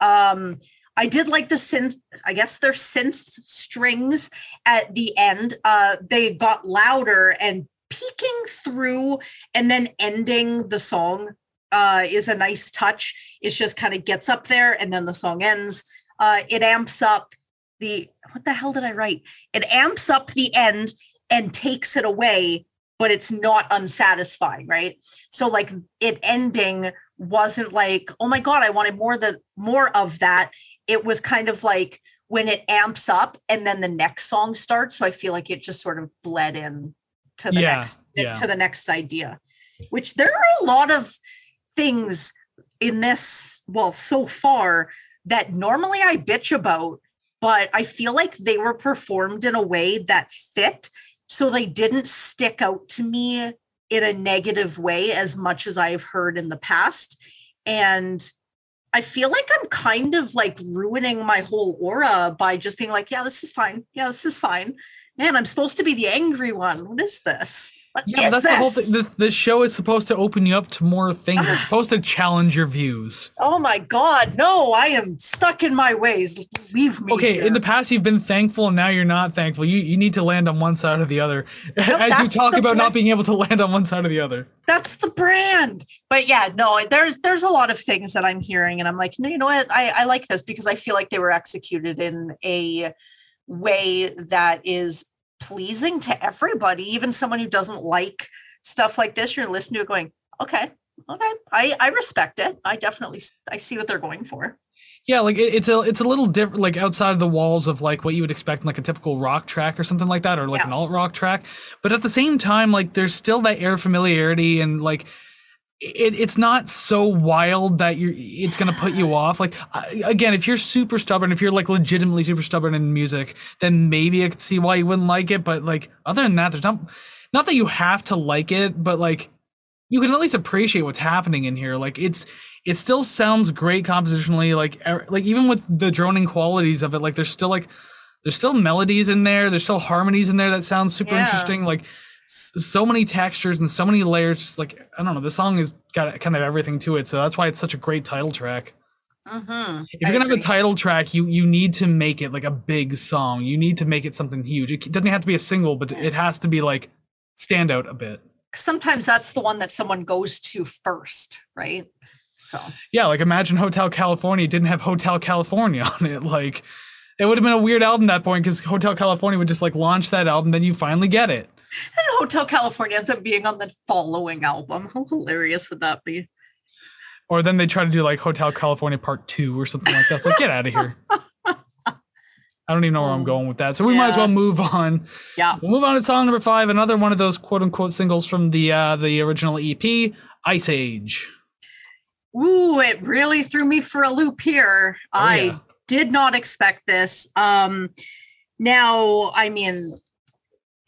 um i did like the synth i guess they're synth strings at the end uh they got louder and peeking through and then ending the song uh, is a nice touch. It just kind of gets up there and then the song ends. Uh, it amps up the what the hell did I write? It amps up the end and takes it away, but it's not unsatisfying, right? So like it ending wasn't like, oh my god, I wanted more the more of that. It was kind of like when it amps up and then the next song starts. So I feel like it just sort of bled in to the Yeah, next yeah. to the next idea. Which there are a lot of things in this, well, so far that normally I bitch about, but I feel like they were performed in a way that fit. So they didn't stick out to me in a negative way as much as I've heard in the past. And I feel like I'm kind of like ruining my whole aura by just being like, yeah, this is fine. Yeah, this is fine. Man, I'm supposed to be the angry one. What is this? What Yeah, is that's the whole thing. The, the show is supposed to open you up to more things. It's <sighs> supposed to challenge your views. Oh my God, no, I am stuck in my ways. Leave me. Okay, here. in the past you've been thankful and now you're not thankful. You you need to land on one side or the other. <laughs> As you talk about not being able to land on one side or the other. That's the brand. But yeah, no, there's there's a lot of things that I'm hearing, and I'm like, no, you know what? I, I like this because I feel like they were executed in a way that is pleasing to everybody, even someone who doesn't like stuff like this. You're listening to it going, okay, okay, I, I respect it. I definitely I see what they're going for. Yeah, like it, it's a it's a little different, like outside of the walls of like what you would expect in like a typical rock track or something like that, or like Yeah. an alt rock track. But at the same time, like there's still that air of familiarity and like it, it's not so wild that you're it's gonna put you off. Like again, if you're super stubborn, if you're like legitimately super stubborn in music, then maybe I could see why you wouldn't like it. But like other than that, there's not not that you have to like it, but like you can at least appreciate what's happening in here. Like it's it still sounds great compositionally. Like er, like even with the droning qualities of it, like there's still like there's still melodies in there. There's still harmonies in there that sound super Yeah. interesting. Like so many textures and so many layers. Just like I don't know, the song has got kind of everything to it. So that's why it's such a great title track. Mm-hmm. If you're gonna have a title track, you you need to make it like a big song. You need to make it something huge. It doesn't have to be a single, but it has to be like stand out a bit. sometimes that's the one that someone goes to first, right? So Yeah, like imagine Hotel California didn't have Hotel California on it. Like it would have been a weird album at that point because Hotel California would just like launch that album, then you finally get it. And Hotel California ends up being on the following album. How hilarious would that be? Or then they try to do like Hotel California Part Two or something like that. It's like get out of here. <laughs> I don't even know where I'm Oh, going with that. So we might as well move on. Yeah. We'll move on to song number five, another one of those quote unquote singles from the uh the original EP, Ice Age. Ooh, it really threw me for a loop here. Oh, I yeah. did not expect this. Um now, I mean,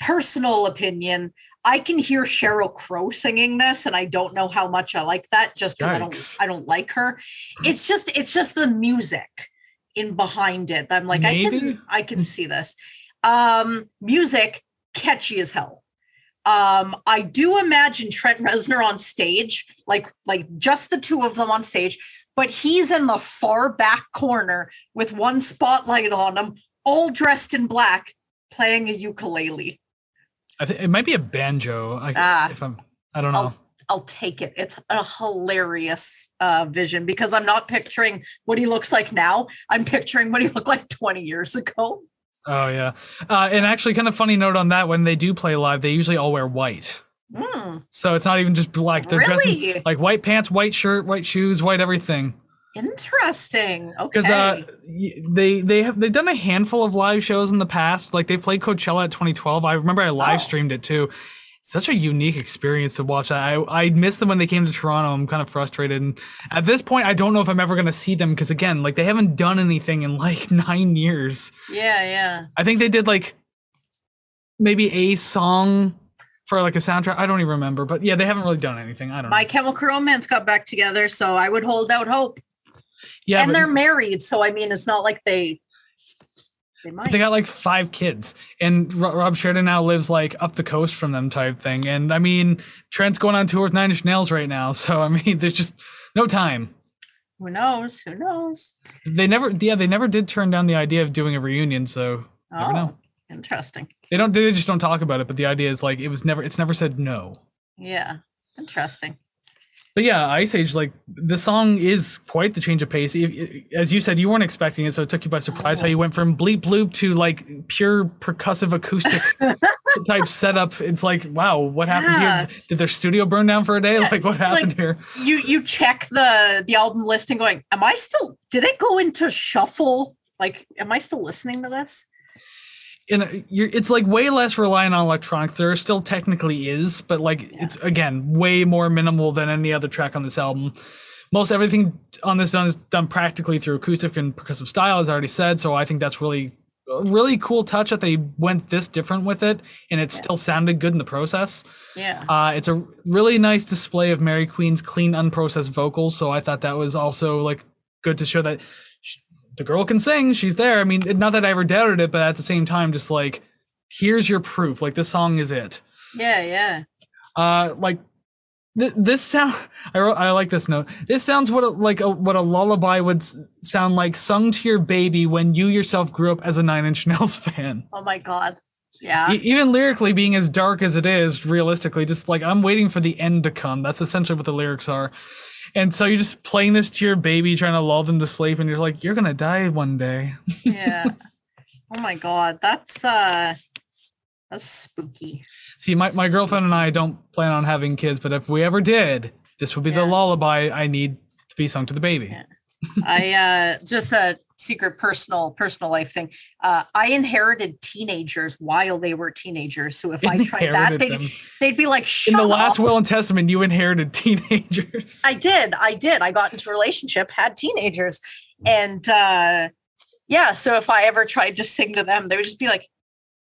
personal opinion, I can hear Sheryl Crow singing this, and I don't know how much I like that just because I don't I don't like her. It's just it's just the music in behind it. I'm like, I can I can see this. Um, music catchy as hell. Um, I do imagine Trent Reznor on stage, like like just the two of them on stage, but he's in the far back corner with one spotlight on him, all dressed in black, playing a ukulele. I think it might be a banjo. I, Ah. if I'm, I don't know. I'll- I'll take it. It's a hilarious uh, vision because I'm not picturing what he looks like now. I'm picturing what he looked like 20 years ago. Oh yeah, uh, and actually, kind of funny note on that: when they do play live, they usually all wear white, Hmm, so it's not even just black. They're really like white pants, white shirt, white shoes, white everything. Interesting. Okay. Because uh, they they have they've done a handful of live shows in the past. Like they played Coachella at 2012. I remember I live Oh. streamed it too. Such a unique experience to watch. I I missed them when they came to Toronto. I'm kind of frustrated. And at this point, I don't know if I'm ever gonna see them because again, like they haven't done anything in like <laughs> nine years. yeah, yeah. I think they did like maybe a song for like a soundtrack. I don't even remember, but yeah, they haven't really done anything. I don't know. My know. Chemical Romance got back together, so I would hold out hope. Yeah, and but they're married, so I mean, it's not like they they might. they got like five kids, and Rob Sheridan now lives like up the coast from them, type thing. And I mean, Trent's going on tour with Nine Inch Nails right now, <laughs> so I mean, there's just no time. Who knows? Who knows? They never, yeah, they never did turn down the idea of doing a reunion, so Oh, know. interesting. they don't, they just don't talk about it. But the idea is like it was never, it's never said no. Yeah, interesting. But yeah, Ice Age, like the song is quite the change of pace. As you said, you weren't expecting it, so it took you by surprise how Oh. you went from bleep bloop to like pure percussive acoustic <laughs> type setup. It's like, wow, what happened Yeah. here? Did their studio burn down for a day? Like, what happened here? you you check the the album list and going am i still did it go into shuffle like am i still listening to this You're, it's like way less reliant on electronics. There still technically is, but like it's again way more minimal than any other track on this album. Most everything on this done is done practically through acoustic and percussive style, as I already said. So I think that's really a really cool touch that they went this different with it, and it still sounded good in the process. yeah Uh, it's a really nice display of Mariqueen's clean, unprocessed vocals. So I thought that was also like good to show that the girl can sing. She's there. I mean, not that I ever doubted it, but at the same time, just like here's your proof. Like this song is it. yeah yeah Uh, like th- this sound. <laughs> I wrote, I like this note. This sounds what a, like a, what a lullaby would s- sound like sung to your baby when you yourself grew up as a Nine Inch Nails <laughs> fan. oh my god yeah E- even lyrically being as dark as it is realistically just like i'm waiting for the end to come that's essentially what the lyrics are and so you're just playing this to your baby trying to lull them to sleep and you're like you're gonna die one day. <laughs> Yeah. Oh my god that's uh that's spooky. See my, my girlfriend and i don't plan on having kids but if we ever did this would be the lullaby i need to be sung to the baby. Yeah. I uh just a secret personal personal life thing uh i inherited teenagers while they were teenagers so if i <laughs> tried that they'd, them. they'd be like in the last up. will and testament you inherited teenagers I did. I did. I got into a relationship, had teenagers. And uh yeah, so if I ever tried to sing to them, they would just be like,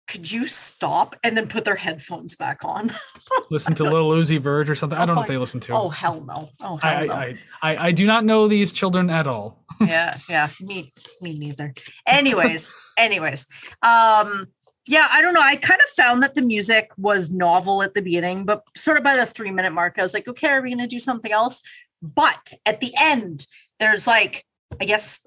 could you stop? And then put their headphones back on. <laughs> listen to little Uzi Vert or something i don't know if they listen to Oh hell no. Oh hell I, no. I, I, I do not know these children at all <laughs> yeah, yeah. Me me neither. Anyways, anyways. Um yeah, I don't know. I kind of found that the music was novel at the beginning, but sort of by the three minute mark, I was like, okay, are we gonna do something else? But at the end, there's like, I guess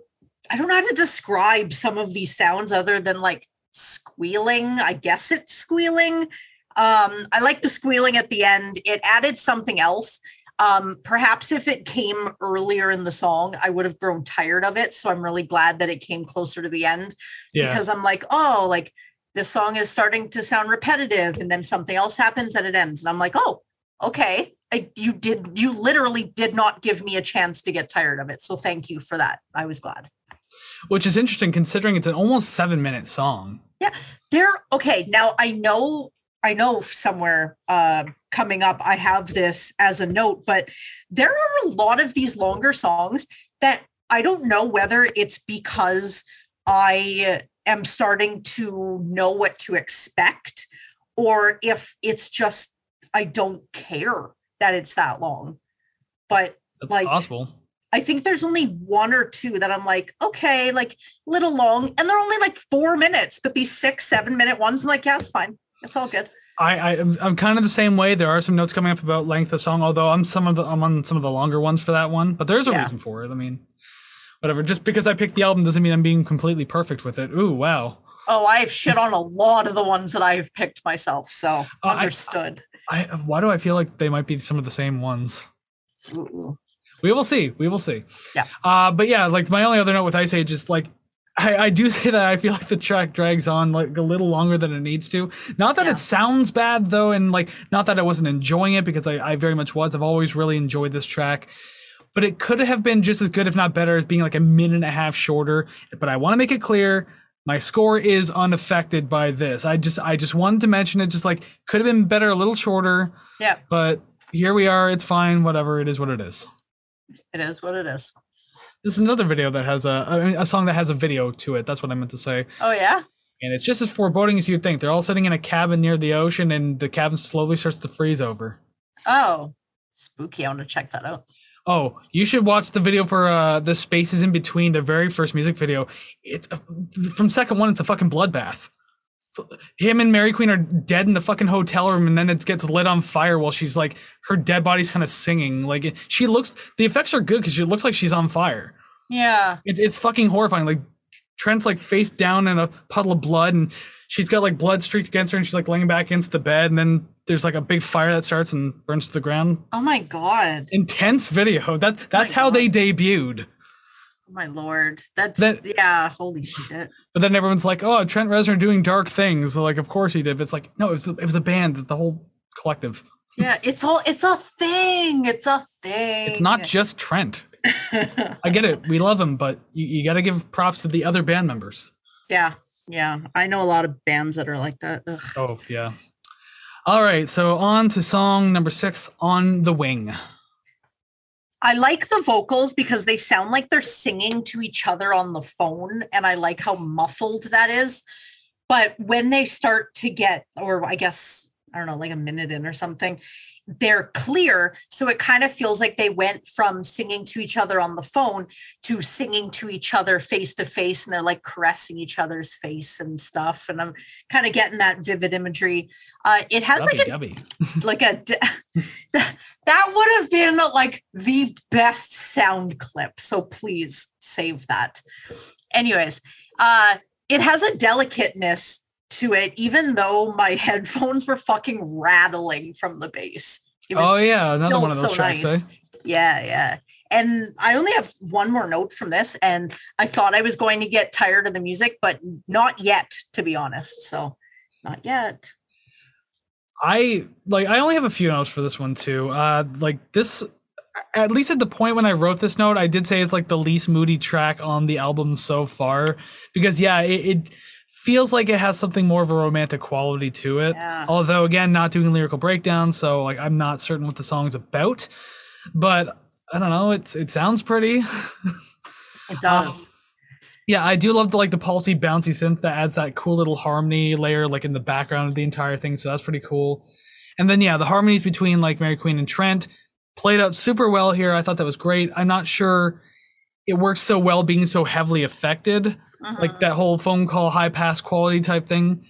I don't know how to describe some of these sounds other than like squealing. I guess it's squealing. Um, I like the squealing at the end. It added something else. Um, perhaps if it came earlier in the song, I would have grown tired of it. So I'm really glad that it came closer to the end yeah because I'm like, oh, like this song is starting to sound repetitive, and then something else happens and it ends, and I'm like, oh, okay. I, you did, you literally did not give me a chance to get tired of it. So thank you for that. I was glad. Which is interesting considering it's an almost seven minute song. Yeah. There, okay. Now I know, I know somewhere uh, coming up, I have this as a note, but there are a lot of these longer songs that I don't know whether it's because I am starting to know what to expect or if it's just I don't care that it's that long. But That's Like- possible. I think there's only one or two that I'm like, okay, like little long, and they're only like four minutes. But these six, seven minute ones, I'm like, yeah, it's fine. It's all good. I, I am I'm kind of the same way. There are some notes coming up about length of song, although I'm some of the I'm on some of the longer ones for that one. But there's a Yeah. reason for it. I mean, whatever. Just because I picked the album doesn't mean I'm being completely perfect with it. Ooh, wow. Oh, I've shit on a lot of the ones that I've picked myself. So uh, I- understood. I why do I feel like they might be some of the same ones? Ooh. We will see. We will see. Yeah. Uh, but yeah, like my only other note with Ice Age is like I, I do <laughs> say that I feel like the track drags on like a little longer than it needs to. Not that Yeah. it sounds bad though, and like not that I wasn't enjoying it because I, I very much was. I've always really enjoyed this track. But it could have been just as good, if not better, as being like a minute and a half shorter. But I want to make it clear my score is unaffected by this. I just I just wanted to mention it, just like could have been better, a little shorter. Yeah, But here we are. It's fine. Whatever. It is what it is. It is what it is. This is another video that has a I mean, a song that has a video to it. That's what I meant to say. Oh yeah. And it's just as foreboding as you'd think. They're all sitting in a cabin near the ocean, and the cabin slowly starts to freeze over. Oh, spooky. I want to check that out. Oh, you should watch the video for uh, the spaces in between the very first music video. It's a, from second one. It's a fucking bloodbath. Him and Mariqueen are dead in the fucking hotel room, and then it gets lit on fire while she's like her dead body's kind of singing. Like she looks, the effects are good because she looks like she's on fire. Yeah. It, it's fucking horrifying. Like Trent's like face down in a puddle of blood, and she's got like blood streaked against her, and she's like laying back against the bed, and then there's like a big fire that starts and burns to the ground. Oh my god. Intense video. That that's how they debuted. Oh my lord. That's That- yeah. Holy shit. But then everyone's like, "Oh, Trent Reznor doing dark things." Like, of course he did. But it's like, no, it was it was a band, the whole collective. Yeah. It's all. It's a thing. It's a thing. It's not just Trent. <laughs> I get it. We love him, but you, you got to give props to the other band members. yeah. Yeah. I know a lot of bands that are like that. Ugh. Oh yeah. All right, so on to song number six, "On the Wing." I like the vocals because they sound like they're singing to each other on the phone, and I like how muffled that is. But when they start to get, or I guess, I don't know, like a minute in or something, they're clear. So it kind of feels like they went from singing to each other on the phone to singing to each other face to face, and they're like caressing each other's face and stuff. And I'm kind of getting that vivid imagery. Uh, it has like a Gubby, gubby. <laughs> like a <laughs> <laughs> that would have been like the best sound clip so please save that anyways uh it has a delicateness to it even though my <laughs> headphones were fucking rattling from the bass it was Oh yeah, another one of those so tracks. nice. Eh? yeah yeah and i only have one more note from this and i thought i was going to get tired of the music but not yet to be honest so not yet I like. I only have a few notes for this one too. Uh, like this, at least at the point when I wrote this note, I did say it's like the least moody track on the album so far because yeah, it, it feels like it has something more of a romantic quality to it. Yeah. Although again, not doing lyrical breakdown, so like I'm not certain what the song's about, but I don't know. It's it sounds pretty. it <laughs> does um, Yeah, I do love the like the pulsy bouncy synth that adds that cool little harmony layer like in the background of the entire thing. So that's pretty cool. And then yeah, the harmonies between like Mariqueen and Trent played out super well here. I thought that was great. I'm not sure it works so well being so heavily affected, like Mhm. that whole phone call high pass quality type thing.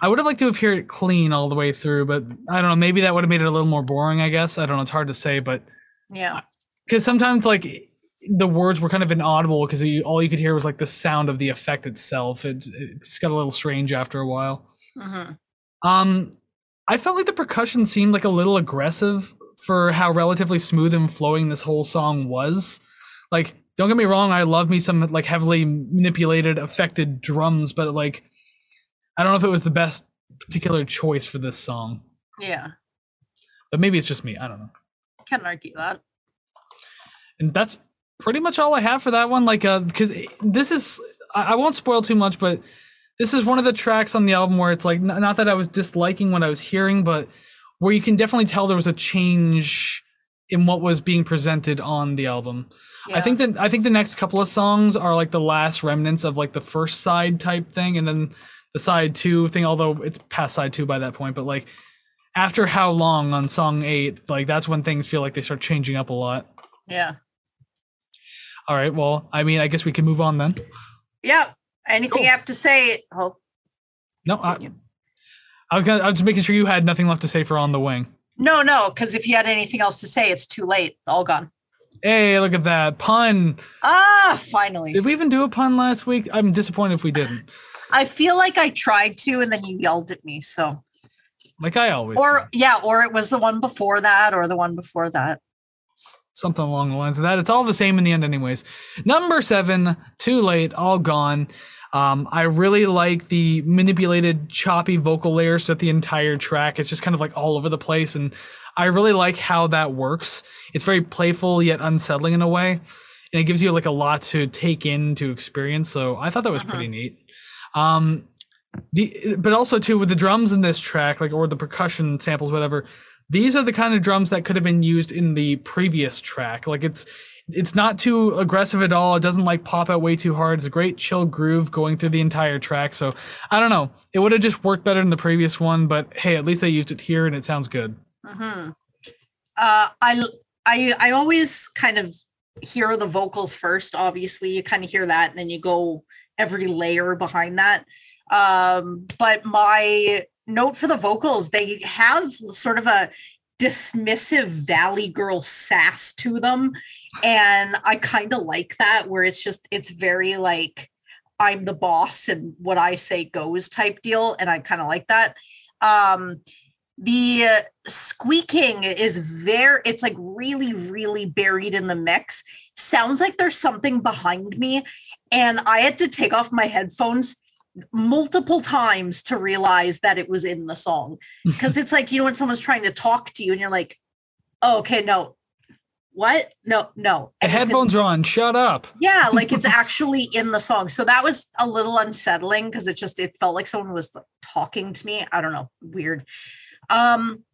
I would have liked to have heard it clean all the way through, but I don't know. Maybe that would have made it a little more boring. I guess I don't know. It's hard to say, but yeah because sometimes like the words were kind of inaudible because all you could hear was like the sound of the effect itself. It, it just got a little strange after a while. Mhm. Um, I felt like the percussion seemed like a little aggressive for how relatively smooth and flowing this whole song was. Like, don't get me wrong, I love me some like heavily manipulated, affected drums, but like, I don't know if it was the best particular choice for this song. yeah But maybe it's just me. I don't know. can't argue that and that's pretty much all I have for that one. Like, uh, because this is, I, I won't spoil too much, but this is one of the tracks on the album where it's like, not that I was disliking what I was hearing, but where you can definitely tell there was a change in what was being presented on the album. I think that I think the next couple of songs are like the last remnants of like the first side type thing, and then the side two thing. Although it's past side two by that point, but like after how long on song eight, like that's when things feel like they start changing up a lot. yeah All right. Well, I mean, I guess we can move on then. Yeah. Anything Cool. you have to say? Oh, No, I, I was gonna. I was just making sure you had nothing left to say for on the wing. No, no, because if you had anything else to say, it's too late. All gone. Hey, look at that pun. Ah, finally. Did we even do a pun last week? I'm disappointed if we didn't. I feel like I tried to, and then you yelled at me. So, Like I always. or do. yeah, or it was the one before that, or the one before that. something along the lines of that. It's all the same in the end, anyways. Number seven, too late, all gone. Um, I really like the manipulated, choppy vocal layers throughout the entire track. It's just kind of like all over the place, and I really like how that works. It's very playful yet unsettling in a way, and it gives you like a lot to take in to experience. So I thought that was pretty neat. Um, the but also too with the drums in this track, like or the percussion samples, whatever. These are the kind of drums that could have been used in the previous track. Like it's it's not too aggressive at all. It doesn't like pop out way too hard. It's a great chill groove going through the entire track. So I don't know. It would have just worked better than the previous one, but hey, at least they used it here and it sounds good. hmm Uh, I I I always kind of hear the vocals first. Obviously, you kind of hear that, and then you go every layer behind that. Um, but my note for the vocals, they have sort of a dismissive valley girl sass to them and i kind of like that where it's just it's very like i'm the boss and what i say goes type deal and i kind of like that. Um the uh, squeaking is very it's like really really buried in the mix. Sounds like there's something behind me and i had to take off my headphones multiple times to realize that it was in the song. <laughs> Because it's like you know when someone's trying to talk to you and you're like oh okay no what? No no. The it's in- headphones are on. Shut up. yeah <laughs> like it's actually in the song. So that was a little unsettling because it just it felt like someone was talking to me. I don't know. Weird. Um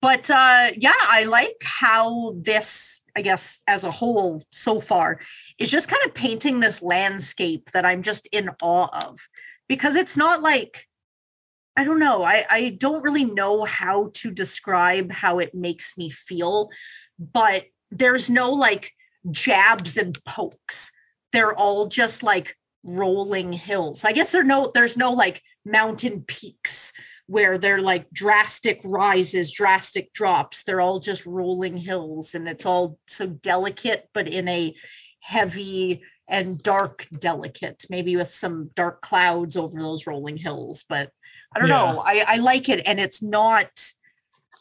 but uh yeah i like how this i guess as a whole so far is just kind of painting this landscape that i'm just in awe of. Because it's not like i don't know. I i don't really know how to describe how it makes me feel but there's no like jabs and pokes. They're all just like rolling hills. I guess there no there's no like mountain peaks where they're like drastic rises drastic drops. They're all just rolling hills and it's all so delicate but in a heavy and dark delicate maybe with some dark clouds over those rolling hills but i don't Yeah. know I, I like it and it's not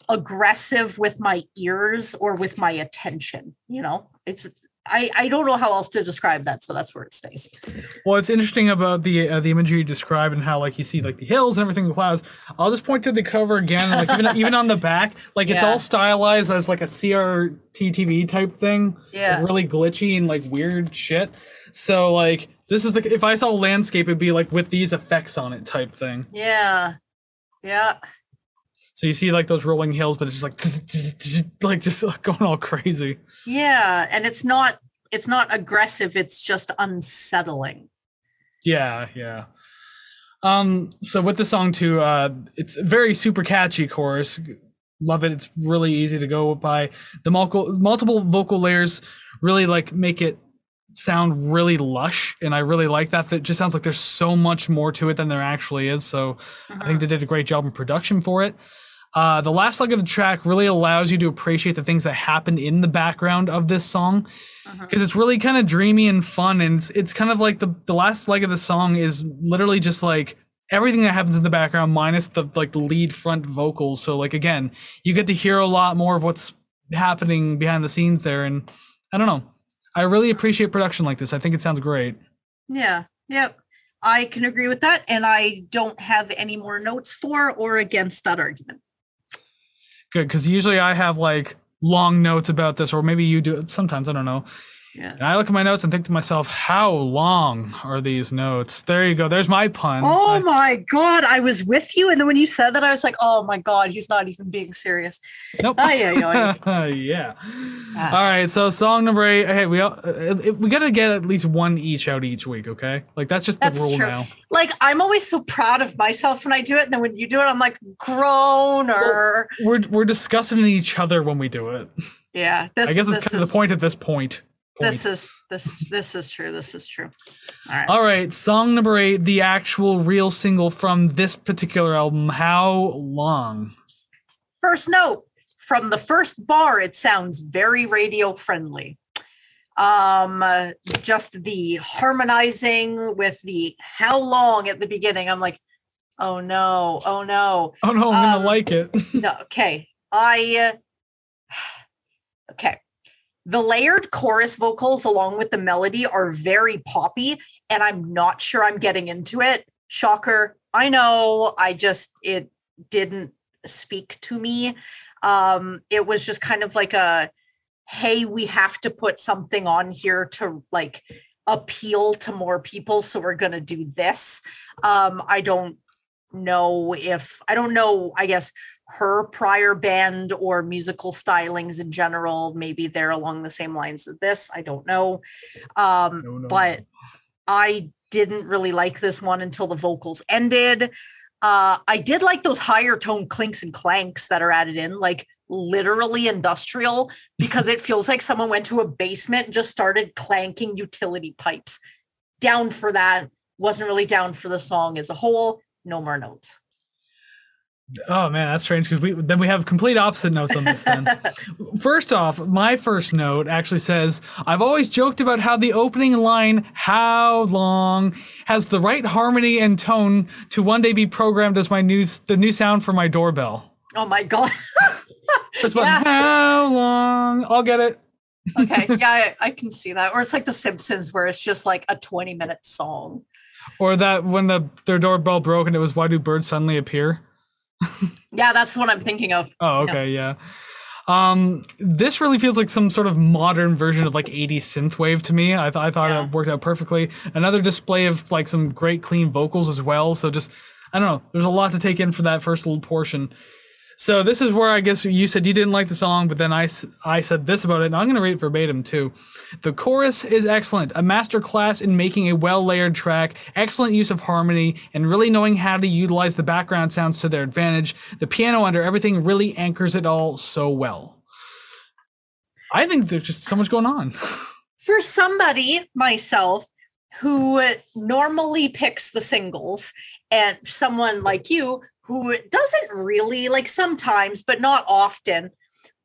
aggressive with my ears or with my attention you know it's i i don't know how else to describe that so that's where it stays Well, it's interesting about the uh, the imagery you describe and how like you see like the hills and everything, the clouds. I'll just point to the cover again, like even even on the back, like it's Yeah. all stylized as like a CRT TV type thing. like, Yeah. really glitchy and like weird shit. So like this is the if I saw landscape, it'd be like with these effects on it type thing. yeah yeah So you see like those rolling hills, but it's just like <laughs> like just going all crazy. yeah and it's not it's not aggressive it's just unsettling Yeah, yeah. Um, so with the song too, uh, it's a very super catchy chorus. Love it. It's really easy to go by. The multiple multiple vocal layers really like make it sound really lush, and I really like that. That just sounds like there's so much more to it than there actually is. So I think they did a great job in production for it. Uh, the last leg of the track really allows you to appreciate the things that happen in the background of this song because it's really kind of dreamy and fun and it's, it's kind of like the, the last leg of the song is literally just like everything that happens in the background minus the like the lead front vocals. So like again you get to hear a lot more of what's happening behind the scenes there and i don't know. I really appreciate production like this. I think it sounds great. Yeah. Yep. I can agree with that and i don't have any more notes for or against that argument good because usually i have like long notes about this or maybe you do sometimes i don't know yeah and i look at my notes and think to myself how long are these notes there you go there's my pun Oh I- my god, I was with you, and then when you said that, I was like, "Oh my god, he's not even being serious." Nope. <laughs> Yeah. Ah. All right. So song number eight. Hey, we all, uh, uh, we got to get at least one each out each week. Okay. Like that's just the rule true. now. Like I'm always so proud of myself when I do it, and then when you do it, I'm like, "Groaner." We're we're discussing each other when we do it. yeah, this, I guess it's kind of the point at this point. This is this this is true. This is true. All right. All right, song number eight, the actual real single from this particular album. How long? First note from the first bar, it sounds very radio friendly. Um, uh, just the harmonizing with the how long at the beginning. I'm like, oh no, oh no. Oh no, I'm Um, gonna like it. <laughs> No, okay. I uh, <sighs> okay. The layered chorus vocals along with the melody are very poppy, and I'm not sure I'm getting into it. Shocker. I know. I just it didn't speak to me. Um, it was just kind of like a hey, we have to put something on here to like appeal to more people, so we're gonna do this. Um, I don't know if I don't know, I guess her prior band or musical stylings in general maybe they're along the same lines as this i don't know. Um No, no, but no. i didn't really like this one until the vocals ended. Uh i did like those higher tone clinks and clanks that are added in like literally industrial <laughs> because it feels like someone went to a basement and just started clanking utility pipes. Down for that wasn't really down for the song as a whole no more notes Oh man, that's strange because we then we have complete opposite notes on this. Then, <laughs> first off, my first note actually says I've always joked about how the opening line "How long" has the right harmony and tone to one day be programmed as my news the new sound for my doorbell. oh my god <laughs> First one, Yeah. how long? I'll get it. okay <laughs> yeah I, I can see that or it's like the simpsons where it's just like a 20 minute song Or that when the their doorbell broke and it was why do birds suddenly appear? Yeah that's what i'm thinking of Oh, Yeah. okay, yeah. Um, this really feels like some sort of modern version of like 80s synthwave to me. I, th- I thought Yeah. it worked out perfectly. Another display of like some great clean vocals as well. So just, I don't know, there's a lot to take in for that first little portion. So this is where I guess you said you didn't like the song, but then I, I said this about it, and I'm going to read it verbatim too. The chorus is excellent, a master class in making a well layered track, excellent use of harmony, and really knowing how to utilize the background sounds to their advantage. The piano under everything really anchors it all so well. I think there's just so much going on. <laughs> for somebody myself who normally picks the singles and someone like you who doesn't really like sometimes but not often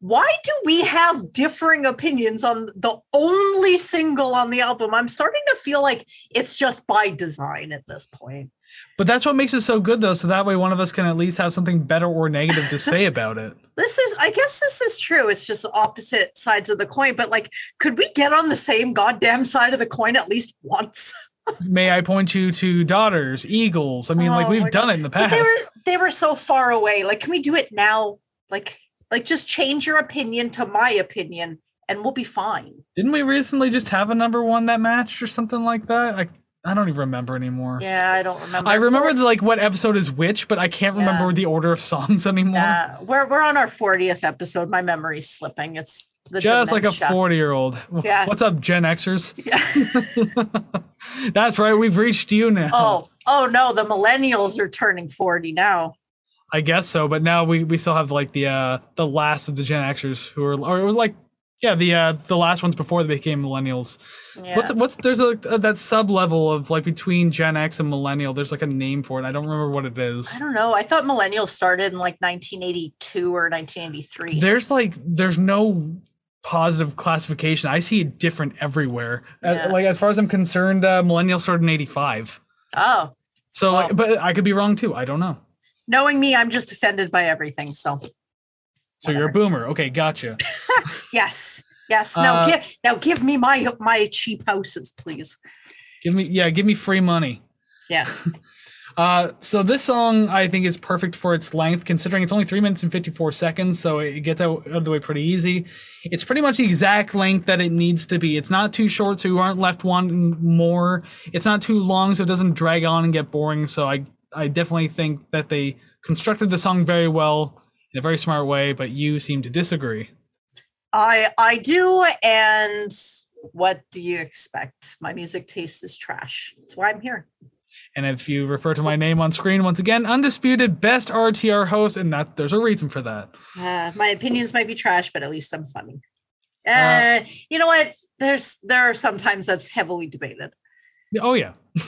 why do we have differing opinions on the only single on the album i'm starting to feel like it's just by design at this point But that's what makes it so good, though. So that way, one of us can at least have something better or negative to say about it. <laughs> this is i guess this is true it's just the opposite sides of the coin but like could we get on the same goddamn side of the coin at least once <laughs> May I point you to daughters, eagles? I mean, like Oh we've my done it in the but past. they were they were so far away like can we do it now like like just change your opinion to my opinion and we'll be fine Didn't we recently just have a number one that matched or something like that? I I don't even remember anymore. yeah i don't remember I remember the, like what episode is which, but I can't remember Yeah. the order of songs <laughs> anymore. yeah we're, we're on our 40th episode my memory's slipping it's Just like a 40 year old. Yeah. What's up, Gen Xers? <laughs> Yeah. <laughs> That's right. We've reached you now. oh oh no the millennials are turning 40 now I guess so. But now we, we still have like the uh the last of the Gen Xers who are or like yeah the uh the last ones before they became millennials. yeah What's what's there's a, a that sub level of like between Gen X and millennial. There's like a name for it. I don't remember what it is. i don't know i thought millennials started in like 1982 or 1983 There's like there's no positive classification. I see it different everywhere. Uh, Yeah. like as far as I'm concerned, uh, millennial started in '85. oh So like, but I could be wrong too. I don't know. knowing me i'm just offended by everything so So you're a boomer. Okay, gotcha. <laughs> Yes. Yes. Now Uh, give now give me my my cheap houses, please. give me yeah, give me free money. Yes. Uh, so this song I think is perfect for its length, considering it's only three minutes and fifty-four seconds, so it gets out, of the way pretty easy. It's pretty much the exact length that it needs to be. It's not too short, so you aren't left wanting more. It's not too long, so it doesn't drag on and get boring. So I I definitely think that they constructed the song very well in a very smart way. But you seem to disagree. I I do and what do you expect? My music taste is trash. That's why I'm here. And if you refer to my name on screen once again, undisputed best RTR host, and that there's a reason for that. Uh, my opinions might be trash, but at least I'm funny. Uh, Uh, you know what? there's there are sometimes that's heavily debated. Oh yeah. <laughs>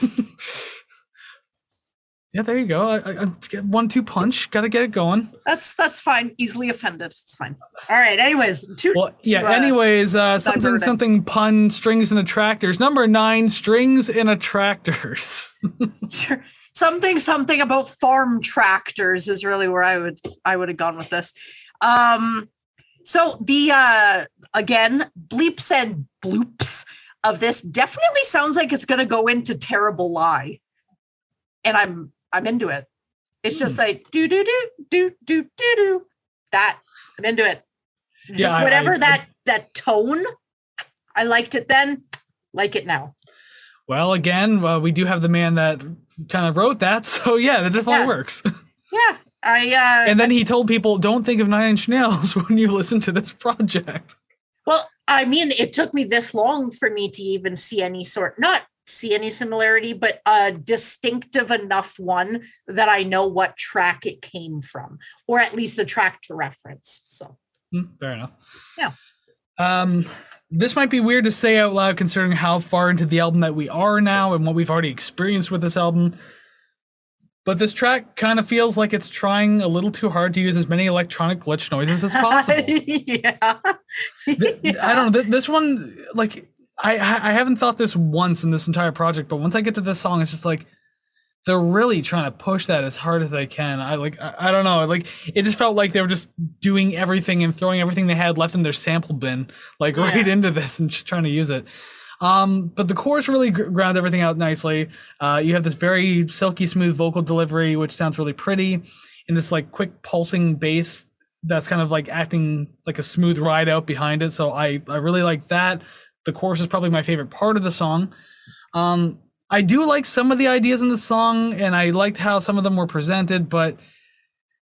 yeah, there you go. I, I, one two punch. Got to get it going. That's that's fine. Easily offended. It's fine. All right. Anyways, two. Well, yeah. to, uh, anyways, uh, something something pun strings and attractors. Number nine, strings and attractors. <laughs> Sure. something something about farm tractors is really where I would I would have gone with this. Um so the uh again bleeps and bloops of this definitely sounds like it's gonna go into terrible lie. And I'm I'm into it. It's just like do do do do do do do that. I'm into it. Just I- whatever I- that that tone. I liked it then, like it now. Well, again, well, we do have the man that kind of wrote that, <laughs> so yeah, that definitely Yeah. works. <laughs> Yeah. I uh and then I'm he told people, "Don't think of Nine Inch Nails <laughs> when you listen to this project." Well, I mean, it took me this long for me to even see any sort, not see any similarity, but a distinctive enough one that I know what track it came from, or at least a track to reference. So, Hmm, fair enough. Yeah. Um, this might be weird to say out loud considering how far into the album that we are now and what we've already experienced with this album. But this track kind of feels like it's trying a little too hard to use as many electronic glitch noises as <laughs> possible. yeah. Th- I don't know. This one, like, I I haven't thought this once in this entire project, but once I get to this song, it's just like they're really trying to push that as hard as they can. I like, I, I don't know, like it just felt like they were just doing everything and throwing everything they had left in their sample bin, like right into this and just trying to use it. Um, but the chorus really gr- grounds everything out nicely. Uh, you have this very silky smooth vocal delivery, which sounds really pretty, and this like quick pulsing bass that's kind of like acting like a smooth ride out behind it. So I I really like that. The chorus is probably my favorite part of the song. Um, I do like some of the ideas in the song, and I liked how some of them were presented, but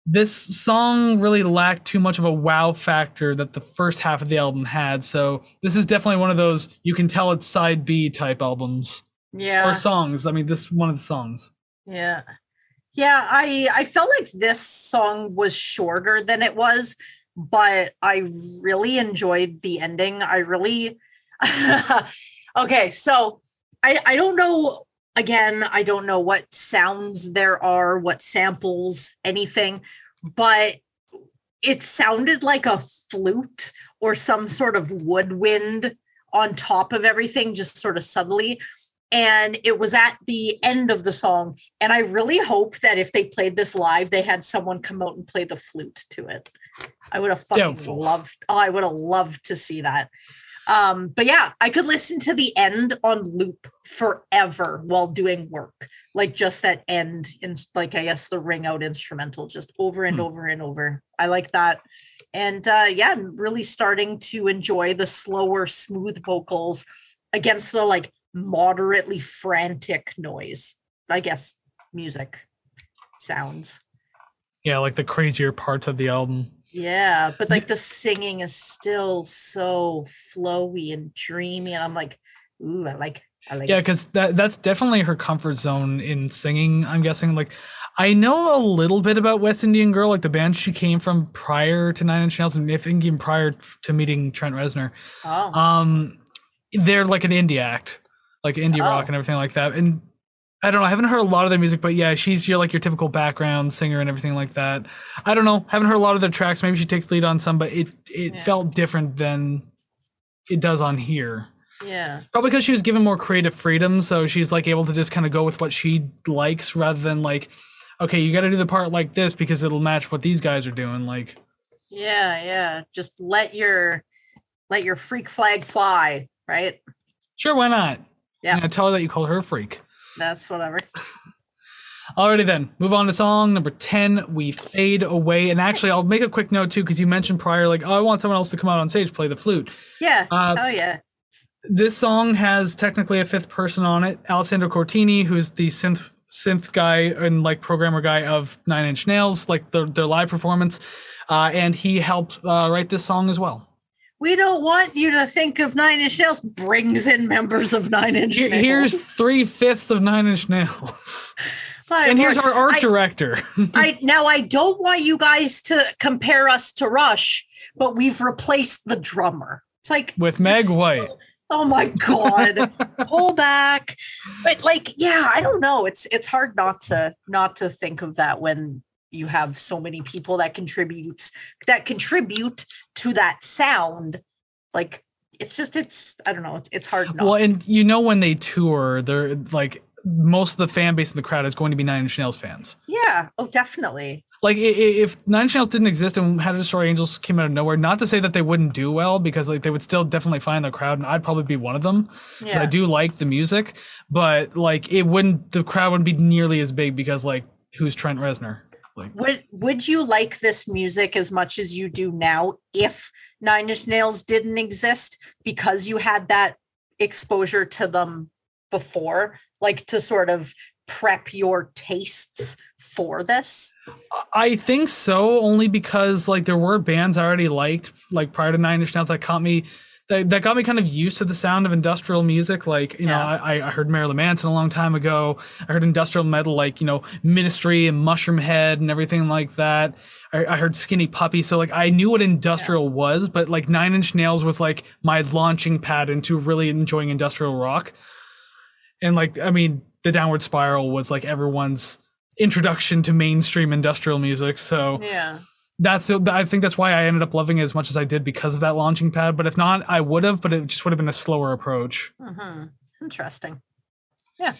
this song really lacked too much of a wow factor that the first half of the album had. So this is definitely one of those you can tell it's side B type albums Yeah. or songs. I mean, this is one of the songs. Yeah. Yeah, I I felt like this song was shorter than it was, but I really enjoyed the ending. I really Mm-hmm. <laughs> Okay, so I I don't know again, I don't know what sounds there are, what samples, anything, but it sounded like a flute or some sort of woodwind on top of everything just sort of subtly. And it was at the end of the song and i really hope that if they played this live they had someone come out and play the flute to it. I would have fucking Doubtful. loved oh i would have loved to see that um but yeah i could listen to the end on loop forever while doing work like just that end in like i guess the ring out instrumental just over and Hmm. over and over i like that and uh yeah i'm really starting to enjoy the slower smooth vocals against the like moderately frantic noise i guess music sounds Yeah, like the crazier parts of the album. Yeah but like the singing is still so flowy and dreamy and i'm like ooh i like i like Yeah, because that that's definitely her comfort zone in singing. I'm guessing. Like, I know a little bit about West Indian Girl, like the band she came from prior to Nine Inch Nails, and I think even prior to meeting Trent Reznor. oh Um, they're like an indie act, like indie rock Oh. and everything like that. And I don't know, I haven't heard a lot of their music, but yeah, she's your like your typical background singer and everything like that. I don't know, haven't heard a lot of their tracks. Maybe she takes lead on some, but it it Yeah. felt different than it does on here. yeah Probably because she was given more creative freedom, so she's like able to just kind of go with what she likes rather than like, okay, you got to do the part like this because it'll match what these guys are doing. Like, yeah yeah just let your let your freak flag fly right sure, why not? Yeah. You know, tell her that you call her a freak. That's whatever Alrighty then, move on to song number 10, We Fade Away. And actually, I'll make a quick note too, because you mentioned prior, like, oh, I want someone else to come out on stage, play the flute. yeah Uh, oh yeah this song has technically a fifth person on it, Alessandro Cortini, who's the synth synth guy and like programmer guy of Nine Inch Nails, like their, their live performance. Uh, and he helped uh, write this song as well. We don't want you to think of Nine Inch Nails brings in members of Nine Inch Nails. here's three fifths of Nine Inch Nails. <laughs> And here's our art I- director. <laughs> I now I don't want you guys to compare us to Rush, but we've replaced the drummer. It's like With Meg White. Oh my <laughs> god. Pull back. But like, yeah, I don't know. It's it's hard not to not to think of that when you have so many people that contributes that contribute to that sound. Like it's just it's I don't know, it's it's hard not. Well, and you know when they tour, they're like most of the fan base in the crowd is going to be Nine Inch Nails fans. yeah, oh definitely. Like if Nine Inch Nails didn't exist and How to Destroy Angels came out of nowhere, not to say that they wouldn't do well because like they would still definitely find the crowd, and I'd probably be one of them. Yeah. I do like the music, but like it wouldn't the crowd wouldn't be nearly as big because like who's Trent Reznor? Like Would would you like this music as much as you do now if Nine Inch Nails didn't exist because you had that exposure to them before, like to sort of prep your tastes for this? I think so, only because like there were bands I already liked, like prior to Nine Inch Nails, that caught me, that, that got me kind of used to the sound of industrial music. Like you know, I, I heard Marilyn Manson a long time ago. I heard industrial metal, like you know, Ministry and Mushroomhead and everything like that. I, I heard Skinny Puppy, so like I knew what industrial was, but like Nine Inch Nails was like my launching pad into really enjoying industrial rock. And like, I mean, the Downward Spiral was like everyone's introduction to mainstream industrial music. So Yeah. That's I think that's why I ended up loving it as much as I did because of that launching pad. But if not, I would have, but it just would have been a slower approach. hmm Interesting. Yeah.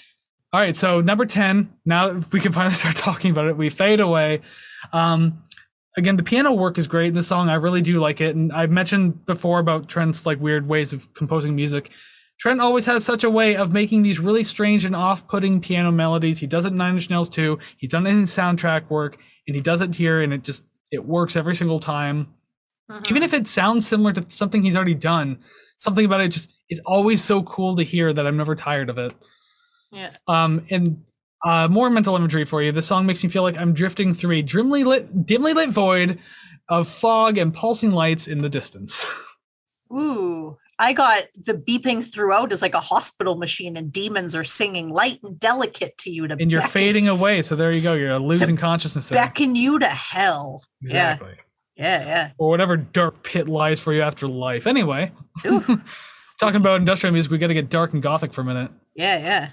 All right, so number 10, now if we can finally <laughs> start talking about it, we fade away. Um, again, the piano work is great in the song. I really do like it. And I've mentioned before about Trent's like weird ways of composing music. Trent always has such a way of making these really strange and off-putting piano melodies. He does it in Nine Inch Nails too. He's done it in soundtrack work, and he does it here, and it just it works every single time. Even if it sounds similar to something he's already done, something about it just it's always so cool to hear that I'm never tired of it. Yeah. Um, and uh, more mental imagery for you. This song makes me feel like I'm drifting through a dimly lit, dimly lit void of fog and pulsing lights in the distance. <laughs> Ooh. I got the beeping throughout is like a hospital machine, and demons are singing light and delicate to you to and you're beckon, fading away, so there you go. You're losing consciousness. There. beckon you to hell. Exactly. Yeah, yeah, Or whatever dark pit lies for you after life. Anyway, <laughs> talking about industrial music, we got to get dark and gothic for a minute. Yeah, yeah.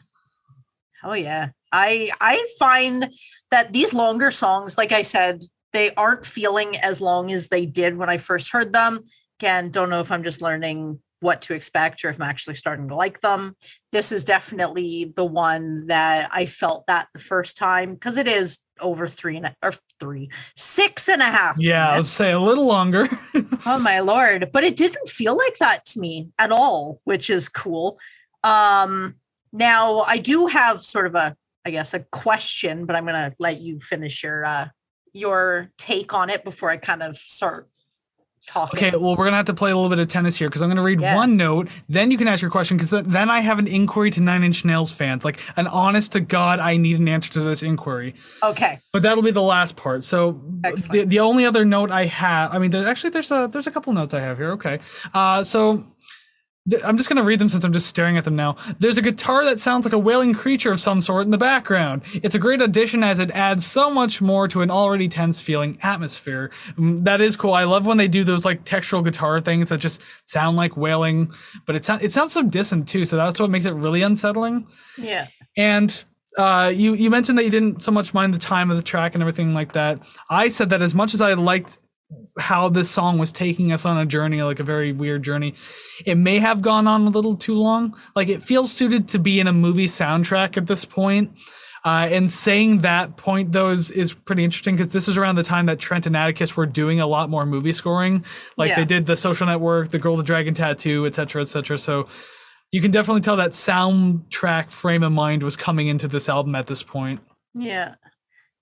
Oh yeah. I I find that these longer songs, like I said, they aren't feeling as long as they did when I first heard them. Again, don't know if I'm just learning what to expect or if I'm actually starting to like them. This is definitely the one that I felt that the first time because it is over three and a, or three, six and a half. Yeah, I was minutes. say a little longer. Oh my lord. But it didn't feel like that to me at all, which is cool. Um now I do have sort of a I guess a question, but I'm gonna let you finish your uh your take on it before I kind of start talking. Okay, well, we're gonna have to play a little bit of tennis here because I'm gonna read Yeah. one note, then you can ask your question because then I have an inquiry to Nine Inch Nails fans, like an honest to God, I need an answer to this inquiry. Okay. But that'll be the last part. So the, the only other note I have, I mean, there's actually there's a there's a couple notes I have here. Okay, uh, so. I'm just gonna read them since I'm just staring at them now. There's a guitar that sounds like a wailing creature of some sort in the background. It's a great addition as it adds so much more to an already tense feeling atmosphere. Mm, That is cool. I love when they do those like textural guitar things that just sound like wailing, but it sounds it sounds so distant too. So that's what makes it really unsettling. Yeah. And uh, you you mentioned that you didn't so much mind the time of the track and everything like that. I said that as much as I liked how this song was taking us on a journey, like a very weird journey, it may have gone on a little too long. Like it feels suited to be in a movie soundtrack at this point. Uh, and saying that point though is, is pretty interesting because this is around the time that Trent and Atticus were doing a lot more movie scoring. Like Yeah. they did the Social Network, the Girl with the Dragon Tattoo, etc., etc. So you can definitely tell that soundtrack frame of mind was coming into this album at this point. Yeah.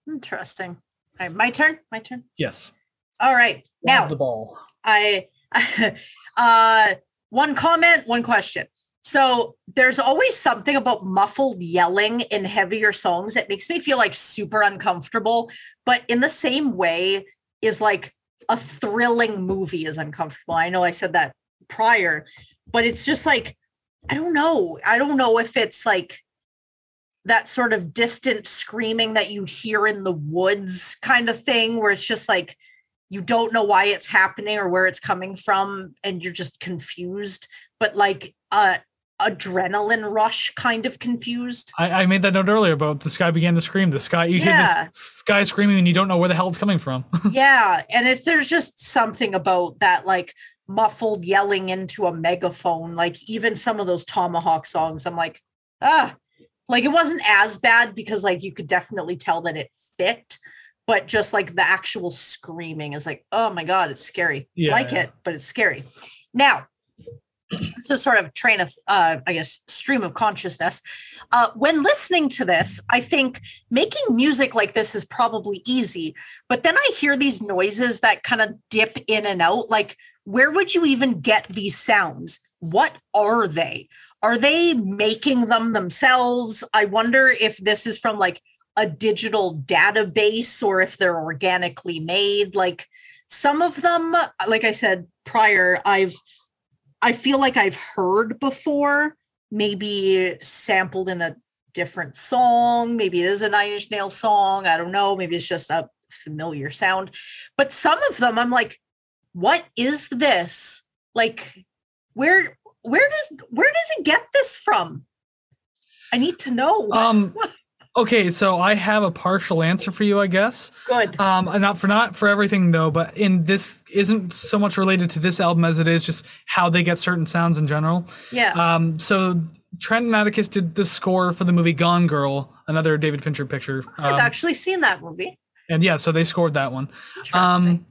Interesting. All right, my turn. My turn. Yes. All right. Now the ball. I <laughs> uh one comment, one question. So there's always something about muffled yelling in heavier songs that makes me feel like super uncomfortable, but in the same way is like a thrilling movie is uncomfortable. I know I said that prior, but it's just like I don't know. I don't know if it's like that sort of distant screaming that you hear in the woods kind of thing where it's just like you don't know why it's happening or where it's coming from and you're just confused but like uh adrenaline rush kind of confused. I, I made that note earlier about the sky began to scream. The sky, you Yeah. hear sky screaming and you don't know where the hell it's coming from. <laughs> yeah, and if there's just something about that like muffled yelling into a megaphone, like even some of those Tomahawk songs, I'm like, ah, like it wasn't as bad because like you could definitely tell that it fit, but just like the actual screaming is like, oh my god, it's scary. Yeah, like yeah. it, but it's scary. Now, it's a sort of train of, uh, I guess, stream of consciousness. Uh, when listening to this, I think making music like this is probably easy, but then I hear these noises that kind of dip in and out. Like, where would you even get these sounds? What are they? Are they making them themselves? I wonder if this is from like a digital database or if they're organically made. Like, some of them, like I said prior, I've I feel like I've heard before, maybe sampled in a different song. Maybe it is a Nine Inch Nails song. I don't know. Maybe it's just a familiar sound. But some of them, I'm like, what is this? Like, where where does where does it get this from? I need to know. um, <laughs> okay, so I have a partial answer for you, I guess. Good. Um, not for not for everything though, but in this isn't so much related to this album as it is just how they get certain sounds in general. Yeah. Um, so Trent and Atticus did the score for the movie Gone Girl, another David Fincher picture. I've Um, actually seen that movie. and yeah, so they scored that one. Interesting. Um,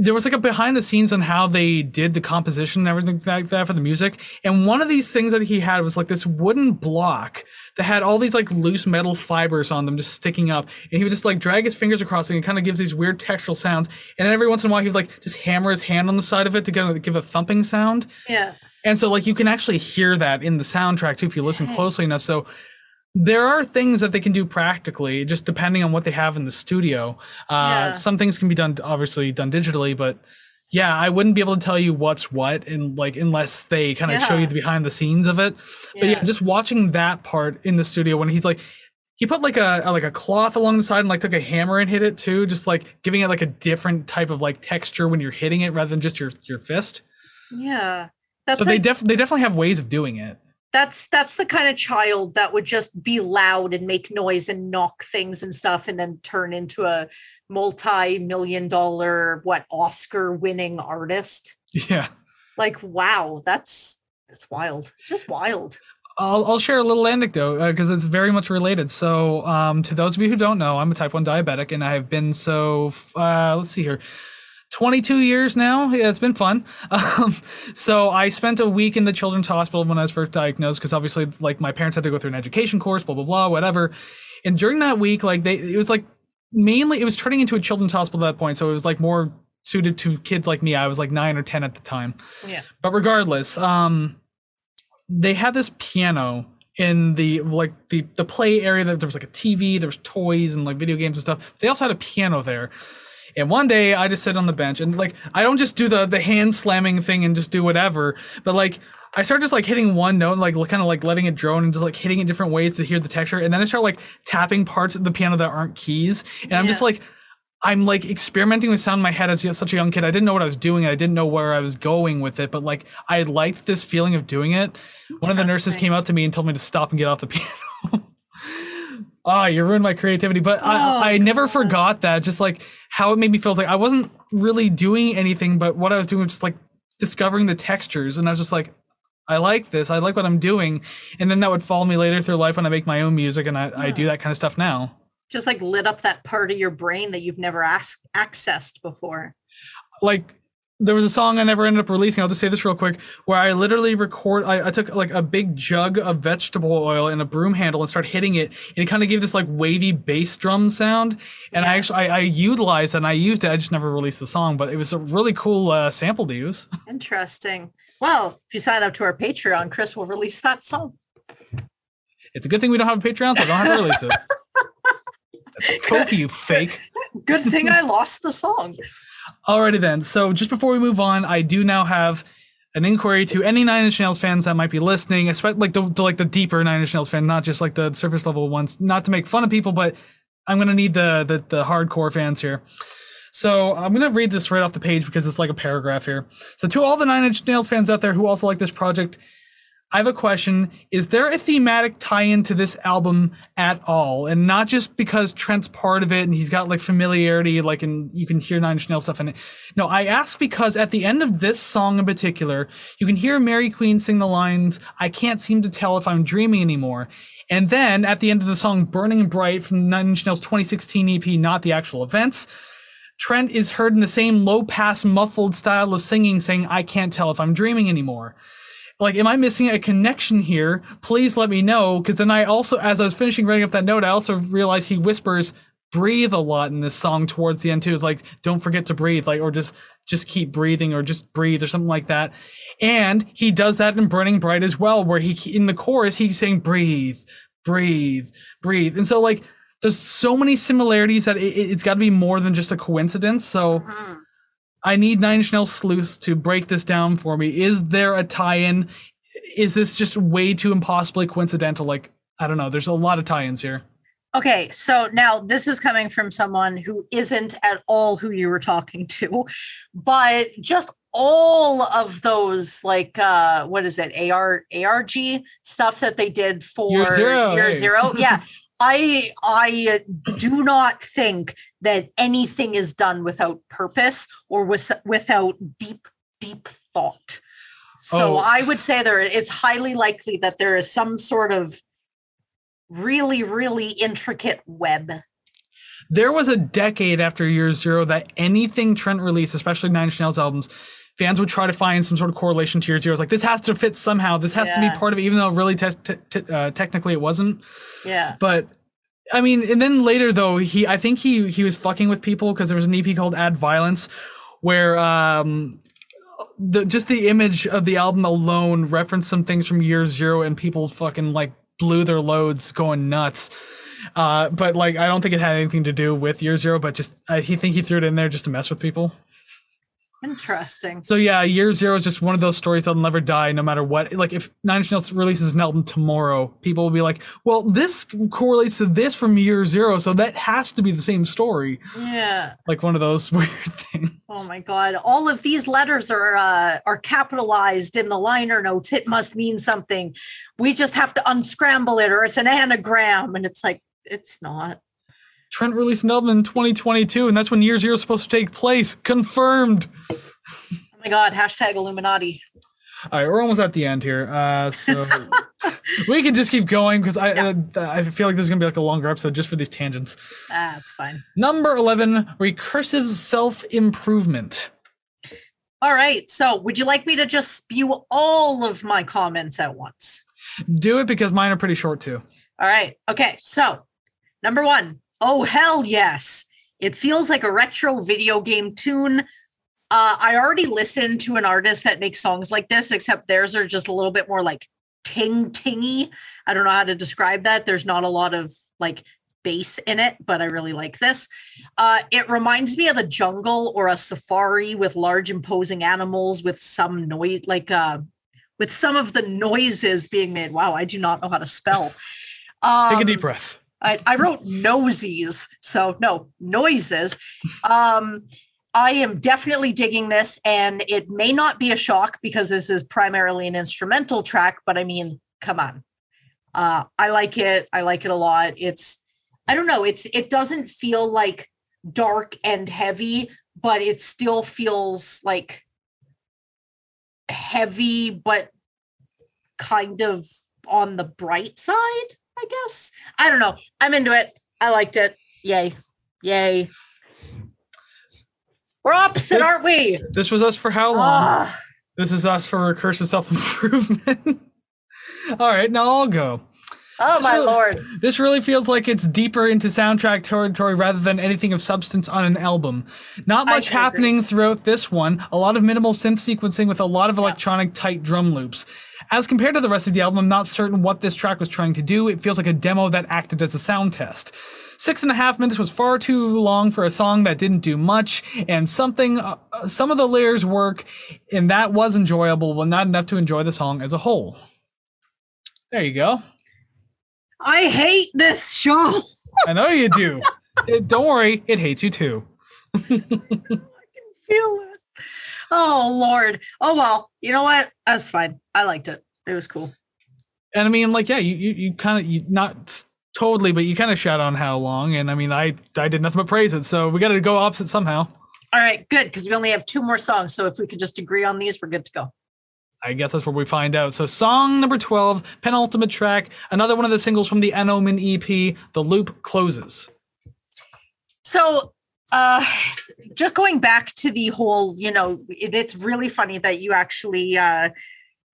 there was like a behind the scenes on how they did the composition and everything like that for the music. And one of these things that he had was like this wooden block that had all these like loose metal fibers on them just sticking up. And he would just like drag his fingers across it and it kind of gives these weird textural sounds. And then every once in a while he would like just hammer his hand on the side of it to kind of give a thumping sound. yeah. And so like you can actually hear that in the soundtrack too if you listen Dang. closely enough. So there are things that they can do practically, just depending on what they have in the studio. Uh, Yeah. Some things can be done obviously done digitally, but yeah, I wouldn't be able to tell you what's what, and like unless they kind of show you the behind the scenes of it. But yeah, Yeah. just watching that part in the studio when he's like. He put like a, a- like a cloth along the side and like took a hammer and hit it too, just like giving it like a different type of like texture when you're hitting it rather than just your your fist. Yeah. That's so they like, def they definitely have ways of doing it. That's that's the kind of child that would just be loud and make noise and knock things and stuff and then turn into a multi-million dollar what oscar winning artist Yeah. like wow that's that's wild it's just wild I'll, I'll share a little anecdote because it's very much related. So, um, to those of you who don't know, I'm a type 1 diabetic and I've been so, uh, let's see here, 22 years now. Yeah, it's been fun. <laughs> Um, so, I spent a week in the children's hospital when I was first diagnosed because obviously, like, my parents had to go through an education course, blah, blah, blah, whatever. And during that week, like, they, it was like mainly, it was turning into a children's hospital at that point. So, it was like more suited to kids like me. I was like nine or 10 at the time. yeah But regardless, um, they had this piano in the like the the play area. That there was like a TV, there was toys and like video games and stuff. They also had a piano there. And one day I just sit on the bench and like I don't just do the the hand slamming thing and just do whatever, but like I start just like hitting one note and like kind of like letting it drone and just like hitting it different ways to hear the texture. And then I start like tapping parts of the piano that aren't keys. And I'm just like I'm like experimenting with sound in my head as such a young kid. I didn't know what I was doing. I didn't know where I was going with it, but like I liked this feeling of doing it. One of the nurses came up to me and told me to stop and get off the <laughs> piano. Ah, you ruined my creativity. But Oh, I, I never forgot that. Just like how it made me feel. It's like I wasn't really doing anything, but what I was doing was just like discovering the textures. And I was just like, I like this. I like what I'm doing. And then that would follow me later through life when I make my own music and I, I do that kind of stuff now. just like lit up that part of your brain that you've never asked, accessed before like there was a song I never ended up releasing. I'll just say this real quick, where I literally record. I, I took like a big jug of vegetable oil and a broom handle and started hitting it, and it kind of gave this like wavy bass drum sound. And I actually I, I utilized it and I used it. I just never released the song, but it was a really cool uh, sample to use. <laughs> interesting well if you sign up to our patreon chris will release that song It's a good thing we don't have a Patreon, so I don't have to release it. <laughs> That's Ko-fi, you fake. good thing i lost the song Alrighty then. So just before we move on, I do now have an inquiry to any Nine Inch Nails fans that might be listening, especially like the, the like the deeper Nine Inch Nails fan, not just like the surface level ones. Not to make fun of people, but I'm gonna need the the, the hardcore fans here. So I'm gonna read this right off the page because it's like a paragraph here. So to all the Nine Inch Nails fans out there who also like this project, I have a question. Is there a thematic tie-in to this album at all? And not just because Trent's part of it and he's got like familiarity, like and you can hear Nine Inch Nails stuff in it. No, I ask because at the end of this song in particular, you can hear Mariqueen sing the lines, I can't seem to tell if I'm dreaming anymore. And then at the end of the song Burning Bright from Nine Inch Nails 2016 EP, not the actual events, Trent is heard in the same low pass, muffled style of singing, saying, I can't tell if I'm dreaming anymore. Like, am I missing a connection here? Please let me know. Because then I also, as I was finishing writing up that note, I also realized he whispers, breathe a lot in this song towards the end too. It's like, don't forget to breathe, like, or just just keep breathing or just breathe or something like that. And he does that in Burning Bright as well, where he in the chorus he's saying breathe, breathe, breathe. And so like there's so many similarities that it, has got to be more than just a coincidence. So Mhm. I need Nine Inch Nails sleuths to break this down for me. Is there a tie-in? Is this just way too impossibly coincidental? Like I don't know. There's a lot of tie-ins here. Okay, so now this is coming from someone who isn't at all who you were talking to, but just all of those like uh what is it AR ARG stuff that they did for Year Zero, Year hey. Zero. Yeah. <laughs> I I do not think that anything is done without purpose or with, without deep deep thought. So Oh. I would say there it's highly likely that there is some sort of really really intricate web. There was a decade after Year Zero that anything Trent released, especially Nine Inch Nails albums, fans would try to find some sort of correlation to Year Zero. Like this has to fit somehow. This has to be part of it, even though really te- te- uh, technically it wasn't. Yeah. But I mean, and then later though, he I think he he was fucking with people because there was an EP called Add Violence, where um the just the image of the album alone referenced some things from Year Zero, and people fucking like blew their loads, going nuts. Uh, but like I don't think it had anything to do with Year Zero, but just I he think he threw it in there just to mess with people. Interesting. So yeah, Year Zero is just one of those stories that'll never die, no matter what. Like if Nine Inch Nails releases an album tomorrow, people will be like, "Well, this correlates to this from Year Zero, so that has to be the same story." Yeah. Like one of those <laughs> weird things. Oh my god. All of these letters are uh, are capitalized in the liner notes. It must mean something. We just have to unscramble it or it's an anagram and it's like it's not. Trent released an album in 2022, and that's when Year Zero is supposed to take place. Confirmed. Oh my god, hashtag Illuminati. All right, we're almost at the end here, uh, so <laughs> we can just keep going because I uh, I feel like this is gonna be like a longer episode just for these tangents. Ah, it's fine. Number 11, recursive self improvement. All right. So would you like me to just spew all of my comments at once? Do it because mine are pretty short too. All right. Okay. So, number one, oh, hell yes. It feels like a retro video game tune. Uh, I already listened to an artist that makes songs like this, except theirs are just a little bit more like ting tingy. I don't know how to describe that. There's not a lot of like bass in it, but I really like this. Uh, it reminds me of the jungle or a safari with large imposing animals with some noise, like uh, with some of the noises being made. Wow, I do not know how to spell. Um, Take a deep breath. I, I wrote nosies, so no noises. Um, I am definitely digging this, and it may not be a shock because this is primarily an instrumental track. But I mean, come on, uh, I like it. I like it a lot. It's I don't know. It's it doesn't feel like dark and heavy, but it still feels like heavy, but kind of on the bright side. I guess. I don't know. I'm into it. I liked it. Yay. Yay. We're opposite, This- aren't we? This was us for how long? Ah, This is us for recursive self improvement. <laughs> All right, now I'll go. oh my So- lord. This really feels like it's deeper into soundtrack territory rather than anything of substance on an album. Not much happening throughout this one, a lot of minimal synth sequencing with a lot of electronic tight drum loops. As compared to the rest of the album, I'm not certain what this track was trying to do. It feels like a demo that acted as a sound test. Six and a half minutes was far too long for a song that didn't do much, and something, uh, uh, some of the layers work, and that was enjoyable, but not enough to enjoy the song as a whole. There you go. I hate this show. I know you do. <laughs> Don't worry, it hates you too. <laughs> I can feel it. Oh Lord. Oh well. You know what? That's fine. I liked it. It was cool. And I mean, like, yeah, you you, you kind of you not totally, but you kind of shot on how long. And I mean, I I did nothing but praise it. So we got to go opposite somehow. All right, good because we only have two more songs. So if we could just agree on these, we're good to go. I guess that's where we find out. So, song number 12, penultimate track, another one of the singles from the An Omen EP, The Loop Closes. So, uh, just going back to the whole, you know, it, it's really funny that you actually uh,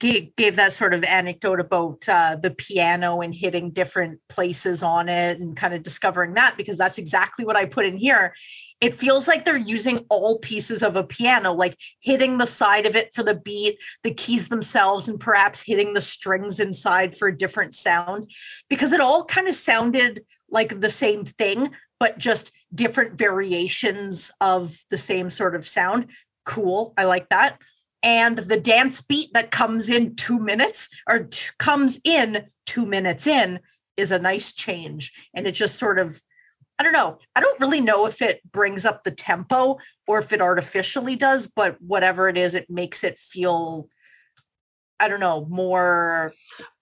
gave, gave that sort of anecdote about uh, the piano and hitting different places on it and kind of discovering that because that's exactly what I put in here. It feels like they're using all pieces of a piano, like hitting the side of it for the beat, the keys themselves, and perhaps hitting the strings inside for a different sound, because it all kind of sounded like the same thing, but just different variations of the same sort of sound. Cool. I like that. And the dance beat that comes in two minutes or t- comes in two minutes in is a nice change. And it just sort of I don't know. I don't really know if it brings up the tempo or if it artificially does, but whatever it is, it makes it feel I don't know, more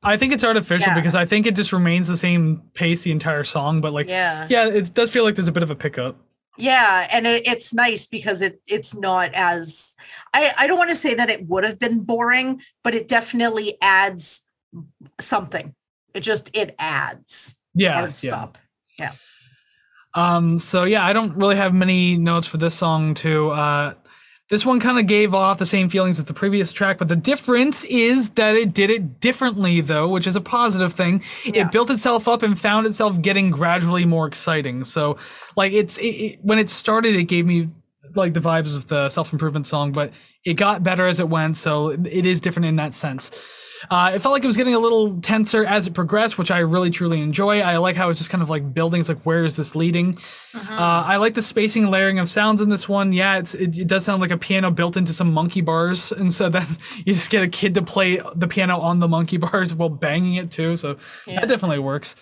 I think it's artificial yeah. because I think it just remains the same pace the entire song, but like yeah, yeah, it does feel like there's a bit of a pickup. Yeah, and it, it's nice because it it's not as I I don't want to say that it would have been boring, but it definitely adds something. It just it adds. Yeah. Hard stop. Yeah. yeah. Um, so yeah, I don't really have many notes for this song too. Uh, this one kind of gave off the same feelings as the previous track, but the difference is that it did it differently, though, which is a positive thing. Yeah. It built itself up and found itself getting gradually more exciting. So, like, it's it, it, when it started, it gave me like the vibes of the self improvement song, but it got better as it went. So it is different in that sense. Uh, it felt like it was getting a little tenser as it progressed, which I really truly enjoy. I like how it's just kind of like building. It's like, where is this leading? Uh-huh. Uh, I like the spacing and layering of sounds in this one. Yeah, it's it, it, does sound like a piano built into some monkey bars, <laughs> and so then <laughs> you just get a kid to play the piano on the monkey <laughs> bars while banging it too. So yeah. that definitely works.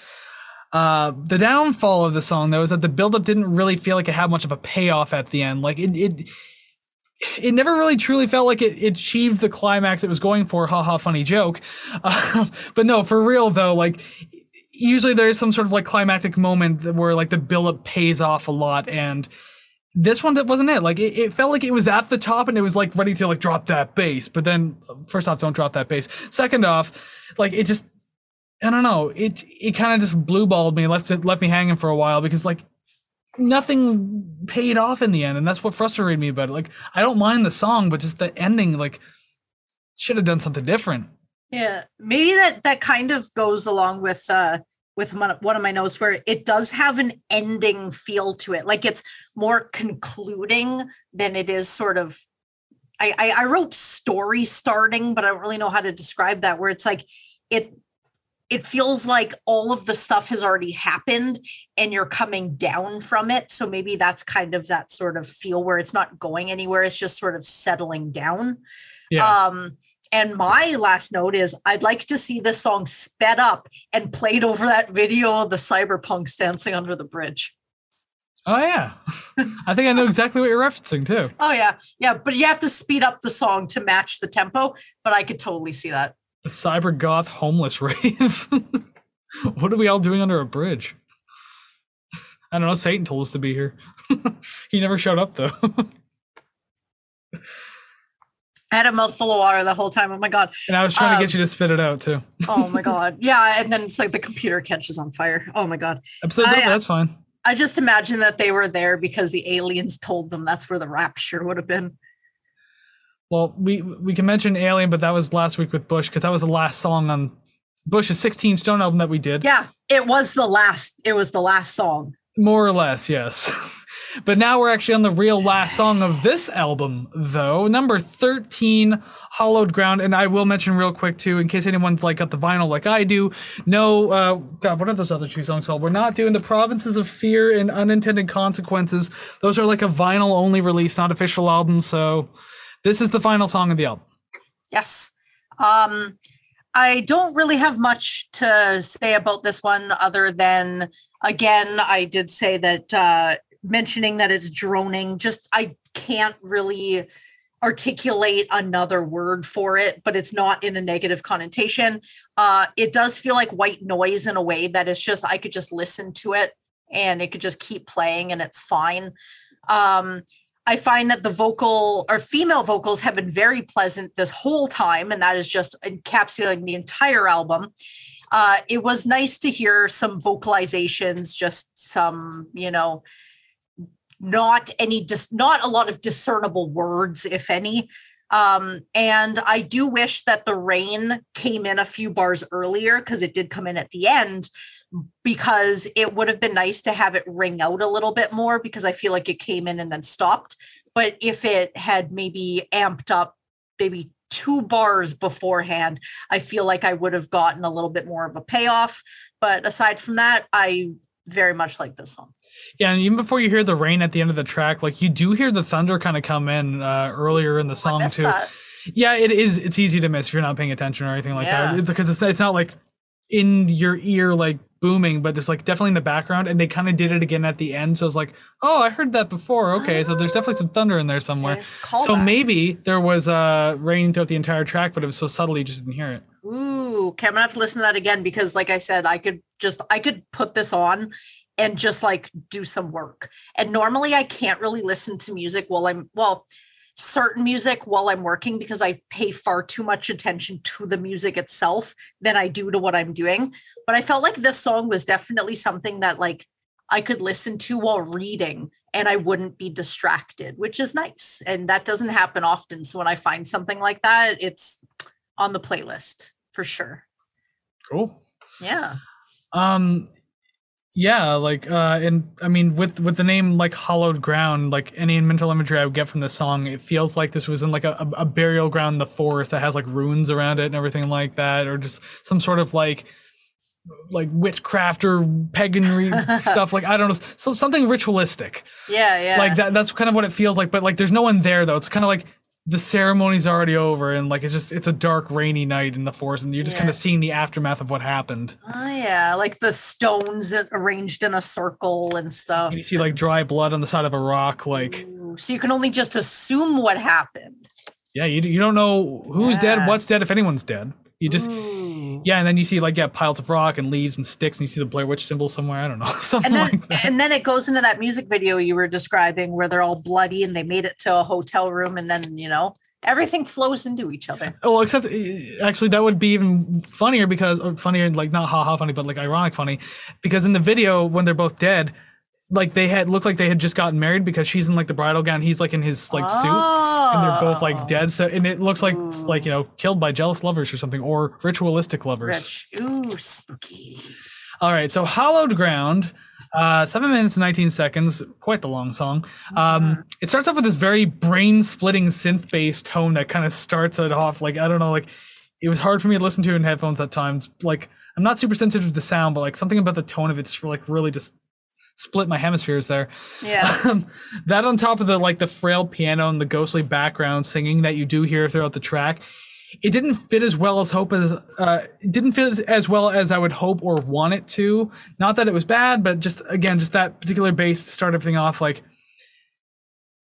Uh, the downfall of the song though is that the buildup didn't really feel like it had much of a payoff at the end. Like it, it it never really truly felt like it, achieved the climax it was going for. Haha, funny joke. Uh, <laughs> but no, for real though, like usually there is some sort of like climactic moment where like the buildup pays off a lot and this one that wasn't it like it, it, felt like it was at the top and it was like ready to like drop that base, but then first off don't drop that base. second off like it just i don't know it it kind of just blue balled me left it left me hanging for a while because like nothing paid off in the end, and that's what frustrated me about it. Like, I don't mind the song, but just the ending, like, should have done something different. Yeah, maybe that that kind of goes along with uh with one of my notes where it does have an ending feel to it, like it's more concluding than it is sort of. I, I, I wrote story starting, but I don't really know how to describe that. Where it's like it it feels like all of the stuff has already happened and you're coming down from it. So maybe that's kind of that sort of feel where it's not going anywhere. It's just sort of settling down. Yeah. Um, and my last note is I'd like to see the song sped up and played over that video of the cyberpunks dancing under the bridge. Oh yeah. <laughs> I think I know exactly what you're referencing too. Oh yeah. Yeah, but you have to speed up the song to match the tempo, but I could totally see that. The cyber goth homeless <laughs> rave. what are we all doing under a bridge? I don't know. Satan told us to be here. <laughs> he never showed up though. I had a mouthful of water the whole time. Oh my god! And I was trying um, to get um, you to spit it out too. oh my <laughs> god! Yeah, and then it's like the computer catches on fire. Oh my god! Episode I, that's fine. I just imagine that they were there because the aliens told them that's where the rapture would have been. Well, we we can mention Alien, but that was last week with Bush because that was the last song on Bush's 16 Stone album that we did. Yeah, it was the last. It was the last song. More or less, yes. <laughs> but now we're actually on the real last song of this album, though. Number 13, Hallowed Ground. And I will mention real quick, too, in case anyone's like got the vinyl like I do. No, uh, God, what are those other two songs called? We're not doing the Provinces of Fear and Unintended Consequences. Those are like a vinyl only release, not official album. So this is the final song of the album. Yes. Um, I don't really have much to say about this one other than, again, I did say that uh, mentioning that it's droning. Just I can't really articulate another word for it, but it's not in a negative connotation. Uh, it does feel like white noise in a way that it's just I could just listen to it and it could just keep playing and it's fine. Um, I find that the vocal or female vocals have been very pleasant this whole time, and that is just encapsulating the entire album. Uh, it was nice to hear some vocalizations, just some, you know, not any, dis- not a lot of discernible words, if any. Um, and I do wish that the rain came in a few bars earlier because it did come in at the end because it would have been nice to have it ring out a little bit more because I feel like it came in and then stopped. But if it had maybe amped up maybe two bars beforehand, I feel like I would have gotten a little bit more of a payoff. But aside from that, I very much like this song. Yeah, and even before you hear the rain at the end of the track, like you do hear the thunder kind of come in uh, earlier in the song too. That. Yeah, it is. It's easy to miss if you're not paying attention or anything like Yeah. that. It's because it's, it's not like in your ear like booming, but it's like definitely in the background. And they kind of did it again at the end, so it's like, oh, I heard that before. Okay, so there's definitely some thunder in there somewhere. So maybe there was uh, rain throughout the entire track, but it was so subtle you just didn't hear it. Ooh, okay, I'm gonna have to listen to that again because, like I said, I could just I could put this on and just like do some work. And normally I can't really listen to music while I'm well, certain music while I'm working because I pay far too much attention to the music itself than I do to what I'm doing. But I felt like this song was definitely something that like I could listen to while reading and I wouldn't be distracted, which is nice. And that doesn't happen often. So when I find something like that, it's on the playlist for sure. Cool. Yeah. Um, yeah, like, uh, and I mean, with with the name like Hallowed Ground, like any mental imagery I would get from this song, it feels like this was in like a, a, a burial ground in the forest that has like ruins around it and everything like that, or just some sort of like like witchcraft or paganry <laughs> stuff. Like I don't know, so something ritualistic. Yeah. Yeah. Like that. That's kind of what it feels like. But like, there's no one there though. It's kind of like the ceremony's already over, and like it's just it's a dark, rainy night in the forest, and you're just kind of seeing the aftermath of what happened. Oh yeah, like the stones arranged in a circle and stuff. You see like dry blood on the side of a rock. Like Ooh, So you can only just assume what happened. yeah, you you don't know who's dead, what's dead, if anyone's dead. You just Ooh. Yeah, and then you see like yeah piles of rock and leaves and sticks, and you see the Blair Witch symbol somewhere. I don't know <laughs> something And then like that. and then it goes into that music video you were describing where they're all bloody and they made it to a hotel room and then, you know, everything flows into each other. Oh, well, except uh, actually, that would be even funnier because or funnier, like not ha ha funny, but like ironic funny, because in the video when they're both dead, like they had looked like they had just gotten married because she's in like the bridal gown, he's like in his like suit, and they're both Oh. like dead. So and it looks like it's like you know killed by jealous lovers or something or ritualistic lovers. Rich. Ooh, spooky. All right, so Hallowed Ground, uh, seven minutes and 19 seconds, quite the long song. Um, it starts off with this very brain splitting synth based tone that kind of starts it off. Like, I don't know, like, it was hard for me to listen to in headphones at times. Like, I'm not super sensitive to the sound, but like something about the tone of it just like really just split my hemispheres there. Yeah. <laughs> Um, that on top of the like the frail piano and the ghostly background singing that you do hear throughout the track, it didn't fit as well as hope as uh, it didn't fit as- well as I would hope or want it to. Not that it was bad, but just again, just that particular bass to start everything off like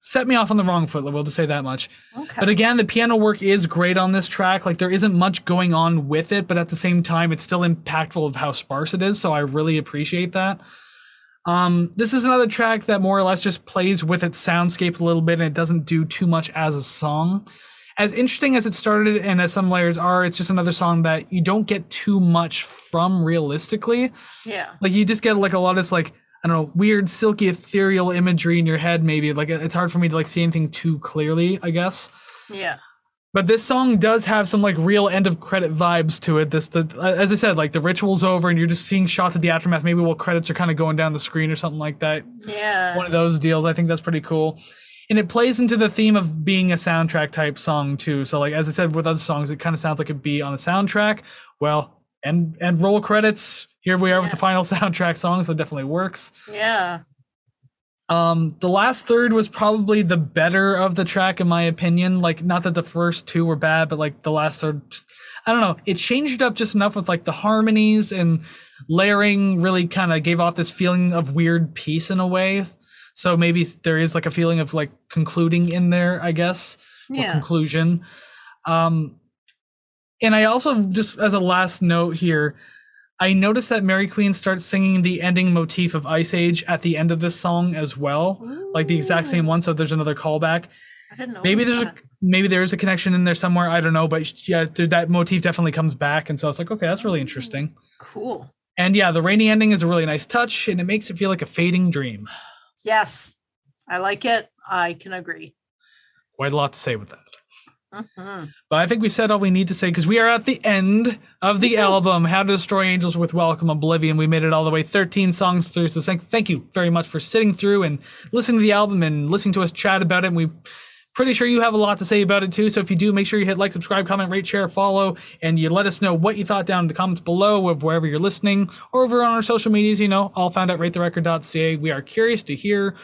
set me off on the wrong foot. We'll just say that much. Okay. But again, the piano work is great on this track. Like there isn't much going on with it, but at the same time, it's still impactful of how sparse it is. So I really appreciate that. Um, this is another track that more or less just plays with its soundscape a little bit, and it doesn't do too much as a song. As interesting as it started, and as some layers are, it's just another song that you don't get too much from realistically. yeah. Like you just get like a lot of this like I don't know weird silky ethereal imagery in your head. Maybe like it's hard for me to like see anything too clearly. I guess. Yeah. But this song does have some like real end of credit vibes to it. This, the, uh, as I said, like the ritual's over and you're just seeing shots of the aftermath. Maybe while credits are kind of going down the screen or something like that. Yeah. One of those deals. I think that's pretty cool. And it plays into the theme of being a soundtrack type song too. So like as I said with other songs, it kind of sounds like it'd be on a soundtrack. Well, and and roll credits. Here we are with the final <laughs> soundtrack song, so it definitely works. Yeah. Um, the last third was probably the better of the track, in my opinion. Like, not that the first two were bad, but like the last third, just, I don't know. It changed up just enough with like the harmonies and layering. Really, kind of gave off this feeling of weird peace in a way. So maybe there is like a feeling of like concluding in there, I guess, or Yeah. conclusion. Um, and I also just as a last note here, I noticed that Mariqueen starts singing the ending motif of Ice Age at the end of this song as well, like the exact same one. So there's another callback. I didn't know. Maybe there's a maybe there is a connection in there somewhere. I don't know, but yeah, that motif definitely comes back, and so I was like, okay, that's really interesting. cool. And yeah, the rainy ending is a really nice touch, and it makes it feel like a fading dream. Yes, I like it. I can agree. Quite a lot to say with that. Mhm. But I think we said all we need to say because we are at the end of the album, How to Destroy Angels with Welcome Oblivion. We made it all the way 13 songs through. So thank, thank you very much for sitting through and listening to the album and listening to us chat about it. And we pretty sure you have a lot to say about it too. So if you do, make sure you hit like, subscribe, comment, rate, share, follow, and you let us know what you thought down in the comments below of wherever you're listening or over on our social medias, you know, all found at ratetherecord.ca. We are curious to hear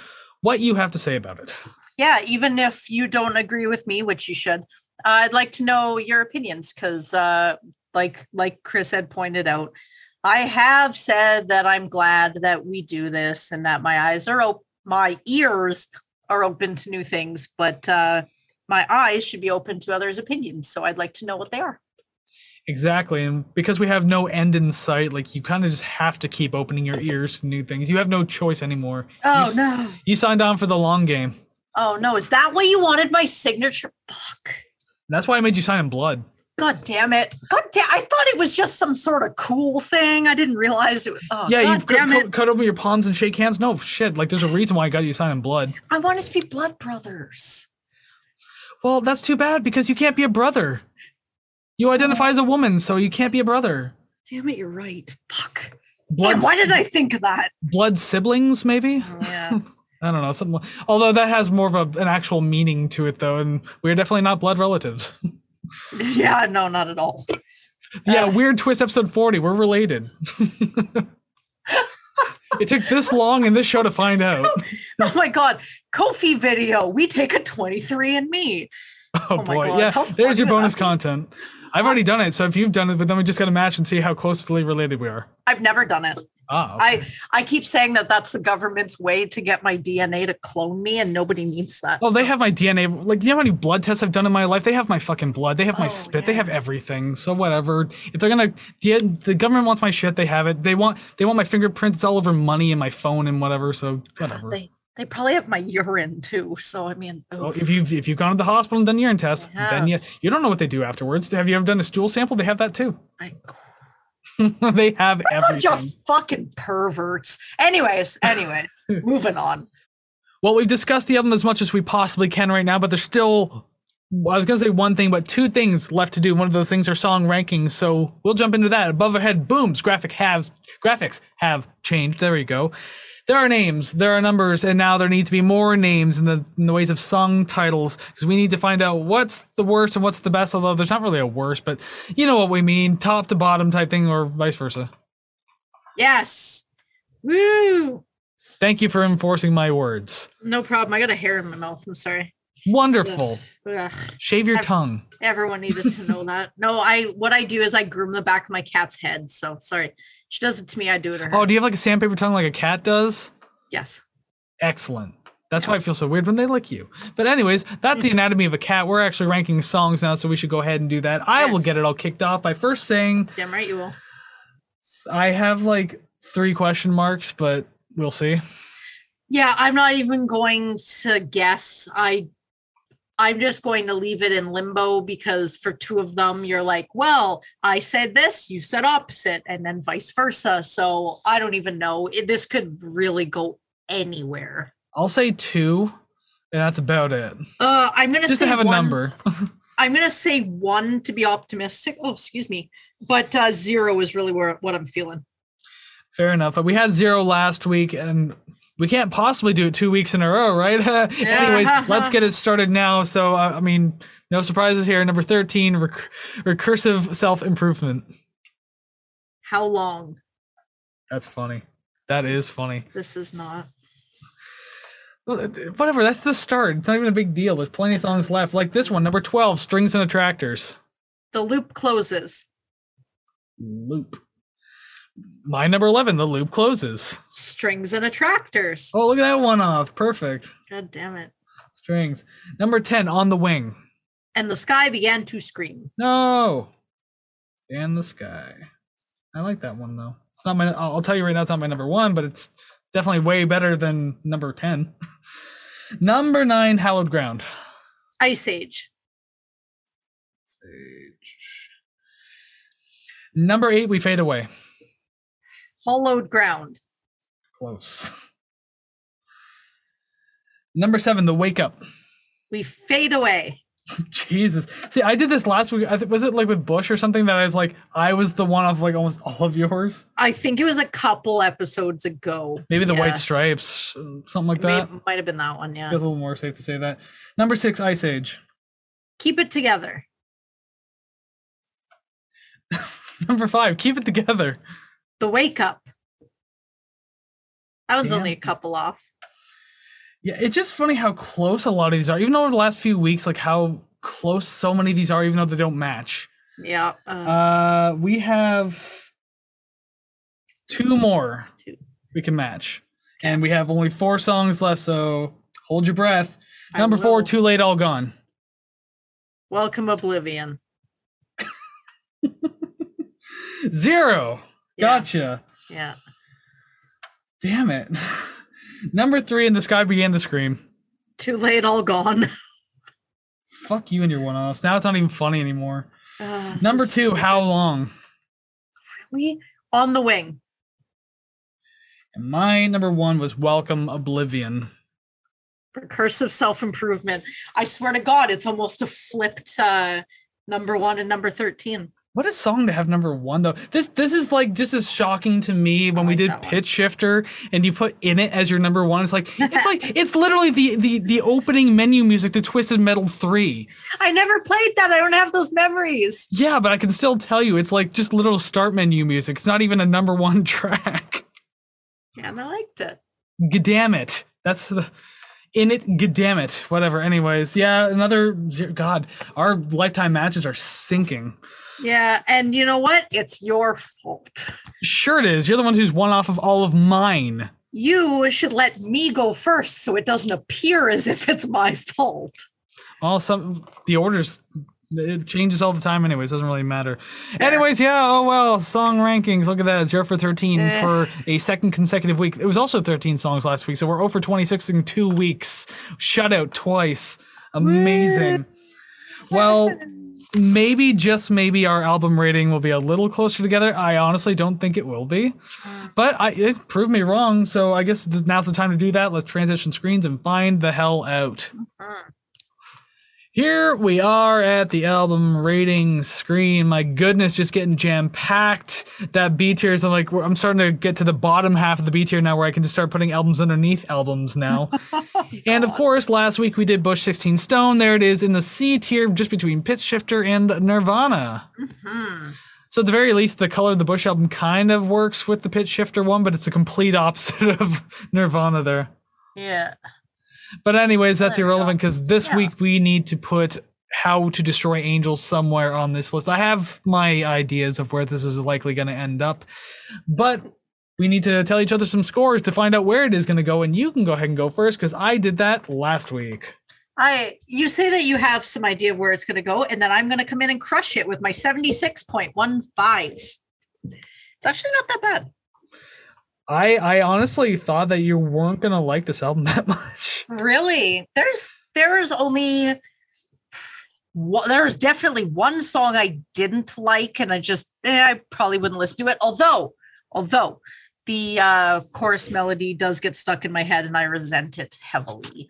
what you have to say about it. Yeah, even if you don't agree with me, which you should, uh, I'd like to know your opinions because, uh, like like Chris had pointed out, I have said that I'm glad that we do this and that my eyes are open, my ears are open to new things, but uh, my eyes should be open to others' opinions. So I'd like to know what they are. Exactly. And because we have no end in sight, like you kind of just have to keep opening your ears to new things. You have no choice anymore. Oh you, no! You signed on for the long game. Oh no! Is that what you wanted my signature? Fuck! That's why I made you sign in blood. God damn it! God damn! I thought it was just some sort of cool thing. I didn't realize it. was- Oh, yeah, God you cut, cut, cut open your palms and shake hands. No shit. Like there's a reason why I got you signing blood. I wanted to be blood brothers. Well, that's too bad because you can't be a brother. You identify as a woman, so you can't be a brother. Damn it! You're right. Fuck. Blood, Damn, why did I think of that? blood siblings, maybe? Oh, yeah. <laughs> I don't know. Something. Although that has more of a, an actual meaning to it, though, and we're definitely not blood relatives. <laughs> yeah. No, not at all. Yeah, Uh, weird twist episode 40. We're related. <laughs> it took this long in this show to find out. <laughs> Oh my god. Ko-fi video. We take a 23 and me. Oh, Oh my boy. God, yeah, how there's your bonus content. be? I've already done it, so if you've done it, but then we just got to match and see how closely related we are. I've never done it. Ah, okay. I I keep saying that that's the government's way to get my DNA to clone me, and nobody needs that. Oh, they have my DNA. Like, you know how many blood tests I've done in my life? They have my fucking blood. They have my Oh, spit. They have everything. So whatever. If they're gonna, the, the government wants my shit. They have it. They want, they want my fingerprints. It's all over money and my phone and whatever. So whatever. They they probably have my urine too. So I mean, Well, if you've if you've gone to the hospital and done urine tests, then you you don't know what they do afterwards. Have you ever done a stool sample? They have that too. I- <laughs> they have bunch of fucking perverts. Anyways, anyways, <laughs> moving on. Well, we've discussed the album as much as we possibly can right now, but there's still I was gonna say one thing, but two things left to do. One of those things are song rankings, so we'll jump into that. Above our head, booms, graphic has graphics have changed. There we go. There are names, there are numbers, and now there needs to be more names in the in the ways of song titles because we need to find out what's the worst and what's the best. Although there's not really a worst, but you know what we mean, top to bottom type thing, or vice versa. Yes. Woo. Thank you for enforcing my words. No problem. I got a hair in my mouth. I'm sorry. Wonderful. Ugh. Shave your I've- tongue. Everyone needed to know that. No, I what I do is I groom the back of my cat's head. So sorry. She does it to me, I do it to her. Oh, do you have like a sandpaper tongue like a cat does? yes. Excellent. That's why I feel so weird when they lick you. But anyways, that's the anatomy of a cat. We're actually ranking songs now, so we should go ahead and do that. I will get it all kicked off by first saying Damn right you will. I have like three question marks, but we'll see. Yeah, I'm not even going to guess. I I'm just going to leave it in limbo because for two of them, you're like, well, I said this, you said opposite, and then vice versa. So I don't even know. It, this could really go anywhere. I'll say two, and that's about it. Uh, I'm gonna Just say to have a one- number. <laughs> I'm gonna say one to be optimistic. Oh, excuse me, but uh, zero is really where what I'm feeling. Fair enough. We had zero last week, and we can't possibly do it two weeks in a row, right? <laughs> Anyways, let's get it started now. So, uh, I mean, no surprises here. Number 13, rec- recursive self improvement. How long? That's funny. That is funny. This is not. Whatever, that's the start. It's not even a big deal. There's plenty of songs left. Like this one, number 12, Strings and Attractors. The loop closes. Loop. My number 11, The Loop Closes. Strings and attractors. Oh, look at that one off. Perfect. God damn it. Strings. Number 10, On the Wing. And the sky began to scream. No. And the Sky. I like that one, though. It's not my, I'll tell you right now, it's not my number one, but it's definitely way better than number 10. <laughs> number 9, Hallowed Ground. Ice Age. Sage. Number 8, We Fade Away. Hallowed ground. Close. Number 7, The Wake Up. We fade away. <laughs> Jesus. See, I did this last week. I th- was it like with Bush or something that I was like, I was the one of like almost all of yours. I think it was a couple episodes ago. Maybe the Yeah. White Stripes, something like that. Might have been that one, yeah. Feels a little more safe to say that. Number six, Ice Age. Keep it together. <laughs> Number five, Keep It Together. The wake up. That one's Yeah. only a couple off. Yeah, it's just funny how close a lot of these are. Even over the last few weeks, like how close so many of these are, even though they don't match. Yeah. Uh, Uh, we have two more Two. we can match, and we have only four songs left. So hold your breath. Number four. Too Late, All Gone. Welcome Oblivion. <laughs> Zero. Gotcha. Yeah. Damn it. <laughs> Number three, and the sky began to scream. Too late, all gone. <laughs> Fuck you and your one offs. Now it's not even funny anymore. Uh, Number two, how long? really on the wing. And my number one was Welcome Oblivion. Recursive self improvement. I swear to God, it's almost a flipped uh, number one and number 13. What a song to have number one though. This this is like just as shocking to me when I we did. Pitchshifter and you put in it as your number one. It's like it's like <laughs> it's literally the the the opening menu music to Twisted Metal Three. I never played that. I don't have those memories. Yeah, but I can still tell you it's like just little start menu music. It's not even a number one <laughs> track. Yeah, and I liked it. Damn it. That's the in it. Damn it. Whatever. Anyways, yeah, another zero. God, our lifetime matches are sinking. Yeah, and you know what? It's your fault. Sure, it is. You're the ones who's one off of all of mine. You should let me go first so it doesn't appear as if it's my fault. Well, some the orders it changes all the time. Anyways, doesn't really matter. Fair. Anyways, yeah. Oh well, song rankings. Look at that, zero for thirteen Eh. for a second consecutive week. It was also thirteen songs last week, so we're over twenty six in two weeks. Shutout twice. Amazing. Well, <laughs> maybe just maybe our album rating will be a little closer together. I honestly don't think it will be, but I it proved me wrong. So I guess now's the time to do that. Let's transition screens and find the hell out. Mhm. Here we are at the album rating screen. My goodness, just getting jam packed. That B tiers. I'm like, I'm starting to get to the bottom half of the B tier now, where I can just start putting albums underneath albums now. <laughs> and of course, last week we did Bush 16 Stone. There it is in the C tier, just between Pitchshifter and Nirvana. Hmm. So at the very least, the color of the Bush album kind of works with the Pitchshifter one, but it's a complete opposite <laughs> of Nirvana there. Yeah. But anyways, that's There we go. irrelevant because this Yeah. week we need to put how to destroy angels somewhere on this list. I have my ideas of where this is likely going to end up, but we need to tell each other some scores to find out where it is going to go. And you can go ahead and go first because I did that last week. I you say that you have some idea of where it's going to go, and then I'm going to come in and crush it with my 76.15. It's actually not that bad. I I honestly thought that you weren't going to like this album <laughs> that much. Really? There's there is only one, there is definitely one song I didn't like, and I just eh, I probably wouldn't listen to it. Although, although the uh, chorus melody does get stuck in my head, and I resent it heavily.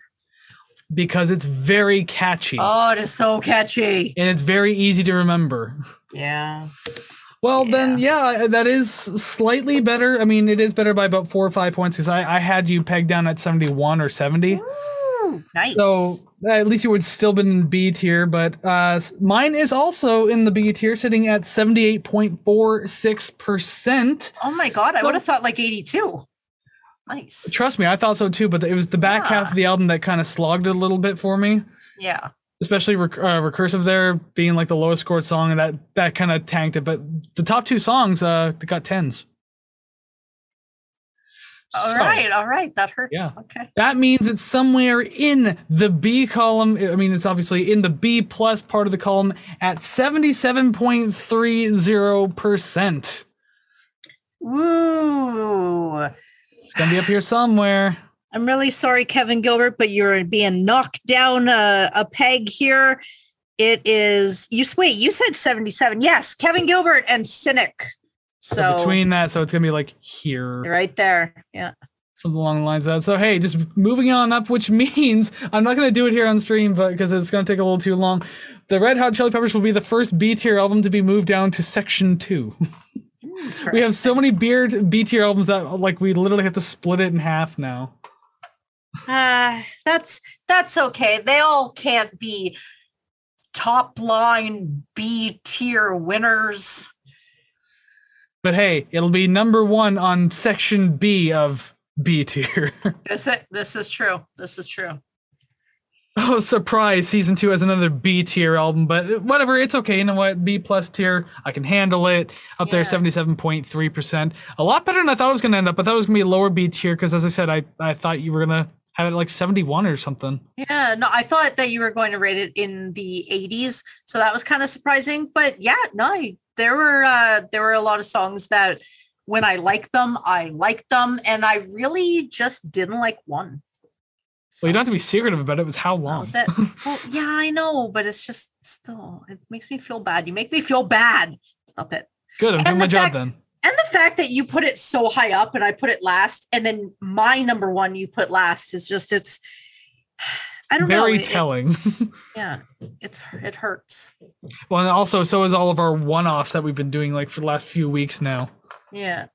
Because it's very catchy Oh, it is so catchy. and it's very easy to remember. Yeah. Well, then, yeah, that is slightly better. I mean, it is better by about four or five points because I, I had you pegged down at 71 or 70. Ooh, nice. So at least you would still been in B tier, but uh, mine is also in the B tier, sitting at 78.46%. oh my god, I would have thought like 82. Nice. Trust me, I thought so too, but it was the back half of the album that kind of slogged it a little bit for me. Yeah. Especially rec- uh, recursive there being like the lowest scored song, and that that kind of tanked it. But the top two songs, uh, they got tens. All So, right, all right. That hurts. Yeah. Okay. That means it's somewhere in the B column. I mean, it's obviously in the B plus part of the column at 77.30%. Woo. It's to be up here somewhere. I'm really sorry, Kevin Gilbert, but you're being knocked down a, a peg here. It is you wait, you said 77. Yes, Kevin Gilbert and Cynic. So, So, between that, so it's going to be like here. right there. Yeah. something along the lines of that. So hey, just moving on up, which <laughs> means I'm not going to do it here on stream, but because it's going to take a little too long. The Red Hot Chili Peppers will be the first B tier album to be moved down to section two. <laughs> we have so many beard B tier albums that like we literally have to split it in half now. Uh, that's that's okay. They all can't be top line B tier winners. But hey, it'll be number one on section B of B tier. <laughs> This it this is true. This is true. oh, surprise! Season two has another B tier album, but whatever. It's okay. You know what? B plus tier. I can handle it. Up there, Yeah. seventy-seven point three percent. A lot better than I thought it was going to end up. I thought it was going to be lower B tier because, as I said, I I thought you were going it like seventy-one or something. Yeah, no, I thought that you were going to rate it in the 80s, so that was kind of surprising. But yeah, no, I- there were uh there were a lot of songs that when I liked them, I liked them, and I really just didn't like one. Well, you don't have to be secretive about it. It was how long? was it. well, <laughs> yeah, I know, but it's just still it makes me feel bad. You make me feel bad. Stop it. Good. I'm And doing my the job then. Fact that you put it so high up and I put it last, and then my number one you put last is just it's. I don't know. Very it- it- telling. <laughs> yeah, it's it hurts. well, and also, so is all of our one-offs that we've been doing like for the last few weeks now. Yeah.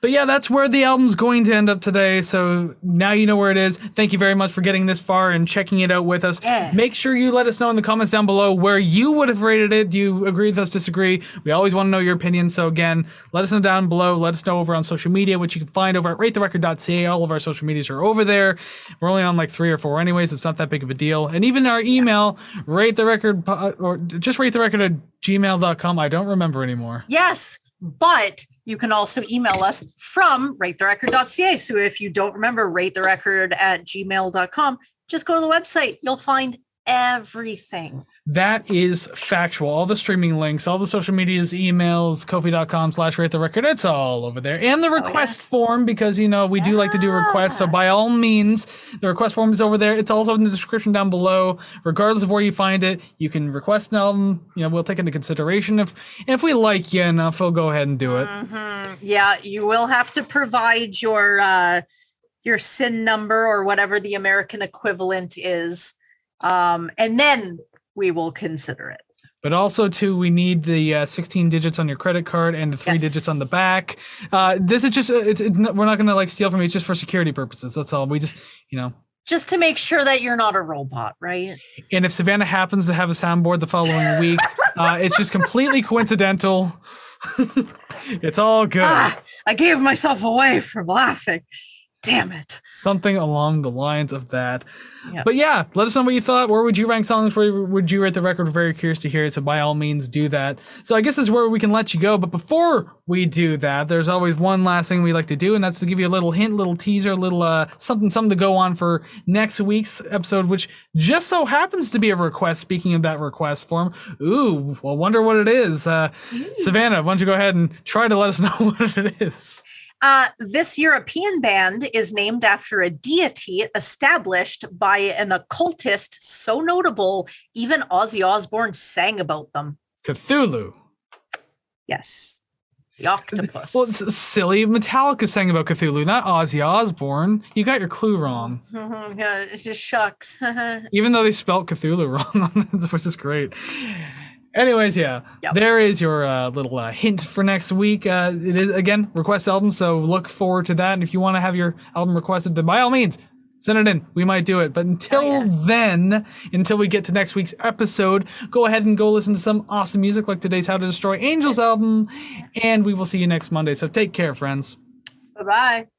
But yeah, that's where the album's going to end up today. So now you know where it is. Thank you very much for getting this far and checking it out with us. Yeah. Make sure you let us know in the comments down below where you would have rated it. Do you agree with us, disagree? We always want to know your opinion. So again, let us know down below. Let us know over on social media, which you can find over at ratetherecord.ca. All of our social medias are over there. We're only on like three or four anyways. It's not that big of a deal. And even our email, rate the record or just rate the record at gmail.com. I don't remember anymore. Yes, but you can also email us from ratetherecord.ca. So if you don't remember ratetherecord at gmail.com, just go to the website. You'll find everything. That is factual. All the streaming links, all the social medias, emails, ko-fi.com slash rate the record, it's all over there. And the request form, because, you know, we do like to do requests. So by all means, the request form is over there. It's also in the description down below. Regardless of where you find it, you can request an album. You know, we'll take into consideration. If and if we like you enough, we'll go ahead and do it. Mhm. Yeah, you will have to provide your uh, your SIN number or whatever the American equivalent is, um, and then we will consider it. But also, too, we need the uh, 16 digits on your credit card and the three digits on the back. Uh, this is just, uh, it's, it's not, we're not going to like steal from you. It's just for security purposes. That's all. We just, you know. Just to make sure that you're not a robot, right? And if Savannah happens to have a soundboard the following week, <laughs> uh, it's just completely coincidental. <laughs> it's all good. Ah, I gave myself away from laughing. Damn it. Something along the lines of that. But yeah, let us know what you thought. Where would you rank songs? Where would you rate the record? We're very curious to hear it. So by all means, do that. So I guess this is where we can let you go. But before we do that, there's always one last thing we like to do, and that's to give you a little hint, little teaser, little uh, something, something to go on for next week's episode, which just so happens to be a request. Speaking of that request form, ooh, well, wonder what it is. Uh, Savannah, why don't you go ahead and try to let us <laughs> know what it is? Uh, this European band is named after a deity established by an occultist so notable, even Ozzy Osbourne sang about them. Cthulhu. Yes. The octopus. Well, it's silly. Metallica sang about Cthulhu, not Ozzy Osbourne. You got your clue wrong. <laughs> Yeah, it just shucks. <laughs> Even though they spelt Cthulhu wrong, <laughs> which is great. Anyways, yeah, Yep. there is your uh, little uh, hint for next week. Uh, it is again request album, so look forward to that. And if you want to have your album requested, then by all means send it in. We might do it. But until yeah. then, until we get to next week's episode, go ahead and go listen to some awesome music like today's How to Destroy Angels album, and we will see you next Monday. So take care, friends. bye bye.